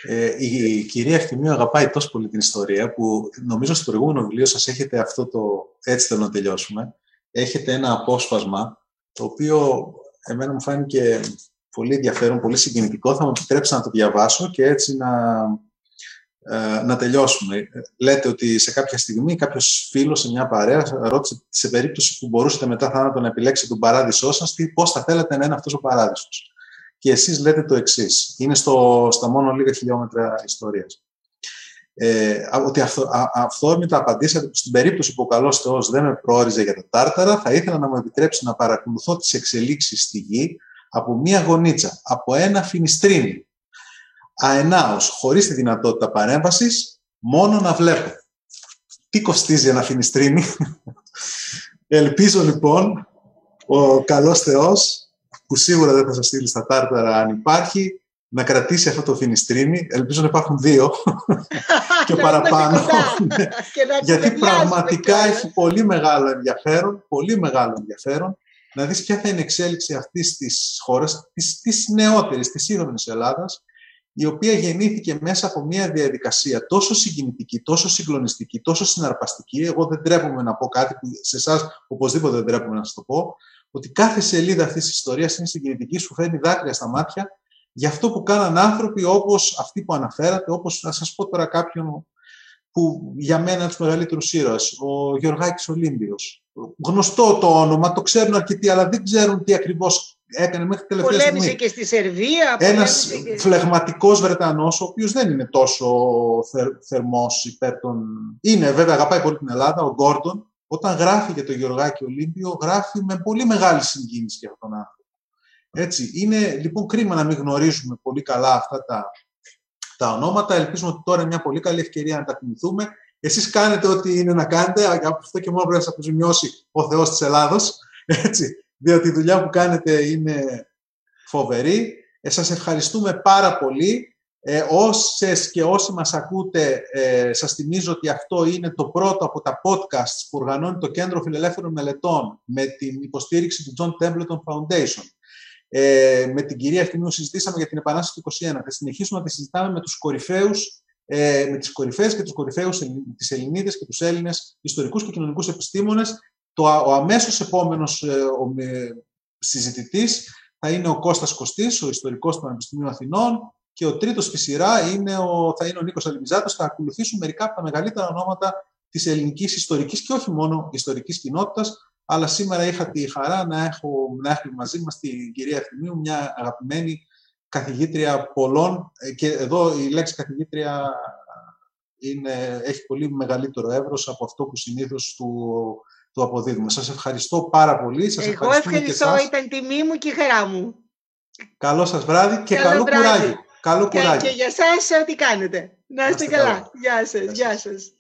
[SPEAKER 1] Ε, η κυρία Ευθυμίου αγαπάει τόσο πολύ την ιστορία που νομίζω στο προηγούμενο βιβλίο σας έχετε αυτό το «Έτσι θέλω να τελειώσουμε». Έχετε ένα απόσπασμα το οποίο εμένα μου φάνηκε πολύ ενδιαφέρον, πολύ συγκινητικό. Θα μου επιτρέψει να το διαβάσω και έτσι να ε, να τελειώσουμε. Λέτε ότι σε κάποια στιγμή κάποιος φίλος σε μια παρέα ρώτησε σε περίπτωση που μπορούσατε μετά θάνατο να επιλέξετε τον παράδεισό σας, πώς θα θέλατε να είναι αυτός ο παράδεισος. Και εσείς λέτε το εξής. Είναι στο, στα μόνο λίγα χιλιόμετρα ιστορίας. Ε, ότι αυθο, αυθόρμητα απαντήσατε στην περίπτωση που ο καλός Θεός δεν με προόριζε για τα τάρταρα, θα ήθελα να μου επιτρέψει να παρακολουθώ τις εξελίξεις στη γη από μία γονίτσα, από ένα φινιστρίνι, αενάως, χωρίς τη δυνατότητα παρέμβασης, μόνο να βλέπω. Τι κοστίζει ένα φινιστρίνι. (laughs) Ελπίζω λοιπόν ο καλός Θεός, που σίγουρα δεν θα σας στείλει στα τάρταρα αν υπάρχει, να κρατήσει αυτό το φινιστρίνι. Ελπίζω να υπάρχουν δύο (laughs) και παραπάνω. (laughs) Γιατί πραγματικά έχει πολύ μεγάλο ενδιαφέρον, πολύ μεγάλο ενδιαφέρον να δεις ποια θα είναι η εξέλιξη αυτής της χώρας, της, της νεότερης, της σύγχρονης Ελλάδας, η οποία γεννήθηκε μέσα από μια διαδικασία τόσο συγκινητική, τόσο συγκλονιστική, τόσο συναρπαστική. Εγώ δεν τρέπομαι να πω κάτι που σε εσάς οπωσδήποτε δεν τρέπομαι να σας το πω, ότι κάθε σελίδα αυτής της ιστορίας είναι συγκινητική, σου φέρνει δάκρυα στα μάτια για αυτό που κάναν άνθρωποι όπως αυτοί που αναφέρατε, όπως θα σας πω τώρα κάποιον που για μένα είναι τους μεγαλύτερους ήρωες, ο Γιωργάκης Ολύμπιος. Γνωστό το όνομα, το ξέρουν αρκετοί, αλλά δεν ξέρουν τι ακριβώς έκανε μέχρι τελευταία
[SPEAKER 2] πολέμησε στιγμή. και στη Σερβία.
[SPEAKER 1] Ένας και... φλεγματικός Βρετανός, ο οποίος δεν είναι τόσο θερ, θερμός υπέρ των... Είναι βέβαια, αγαπάει πολύ την Ελλάδα, ο Γκόρντον. Όταν γράφει για τον Γεωργάκη Ολύμπιο, γράφει με πολύ μεγάλη συγκίνηση για τον άνθρωπο. Έτσι, είναι λοιπόν κρίμα να μην γνωρίζουμε πολύ καλά αυτά τα, τα ονόματα. Ελπίζουμε ότι τώρα είναι μια πολύ καλή ευκαιρία να τα θυμηθούμε. Εσείς κάνετε ό,τι είναι να κάνετε, από αυτό και μόνο πρέπει να σας αποζημιώσει ο Θεός της Ελλάδος. Έτσι διότι η δουλειά που κάνετε είναι φοβερή. Ε, σας ευχαριστούμε πάρα πολύ. Ε, όσες και όσοι μας ακούτε, ε, σας θυμίζω ότι αυτό είναι το πρώτο από τα podcasts που οργανώνει το Κέντρο Φιλελεύθερων Μελετών με την υποστήριξη του John Templeton Foundation. Ε, με την κυρία Ευθυμίου συζητήσαμε για την Επανάσταση του 21. Θα συνεχίσουμε να τη συζητάμε με τους κορυφαίους ε, με τις κορυφαίες και τους κορυφαίους τις Ελληνίδες και τους Έλληνες ιστορικούς και κοινωνικούς επιστήμονες το, ο αμέσως επόμενος ε, ο, συζητητής θα είναι ο Κώστας Κωστής, ο ιστορικός του Πανεπιστημίου Αθηνών και ο τρίτος στη σειρά είναι ο, θα είναι ο Νίκος Αλιμιζάτος. Θα ακολουθήσουν μερικά από τα μεγαλύτερα ονόματα της ελληνικής ιστορικής και όχι μόνο ιστορικής κοινότητας, αλλά σήμερα είχα τη χαρά να έχω, να έχω μαζί μας την κυρία Ευθυμίου, μια αγαπημένη καθηγήτρια πολλών ε, και εδώ η λέξη καθηγήτρια είναι, έχει πολύ μεγαλύτερο εύρος από αυτό που συνήθως του το αποδίδουμε. Σας ευχαριστώ πάρα πολύ. Σας
[SPEAKER 2] Εγώ ευχαριστώ, ήταν τιμή μου και η χαρά μου.
[SPEAKER 1] Καλό σας βράδυ και καλό, καλό κουράγιο. Καλό
[SPEAKER 2] κουράγιο. Και, και για σας ό,τι κάνετε. Να είστε καλά. Γεια σας. Γεια σας.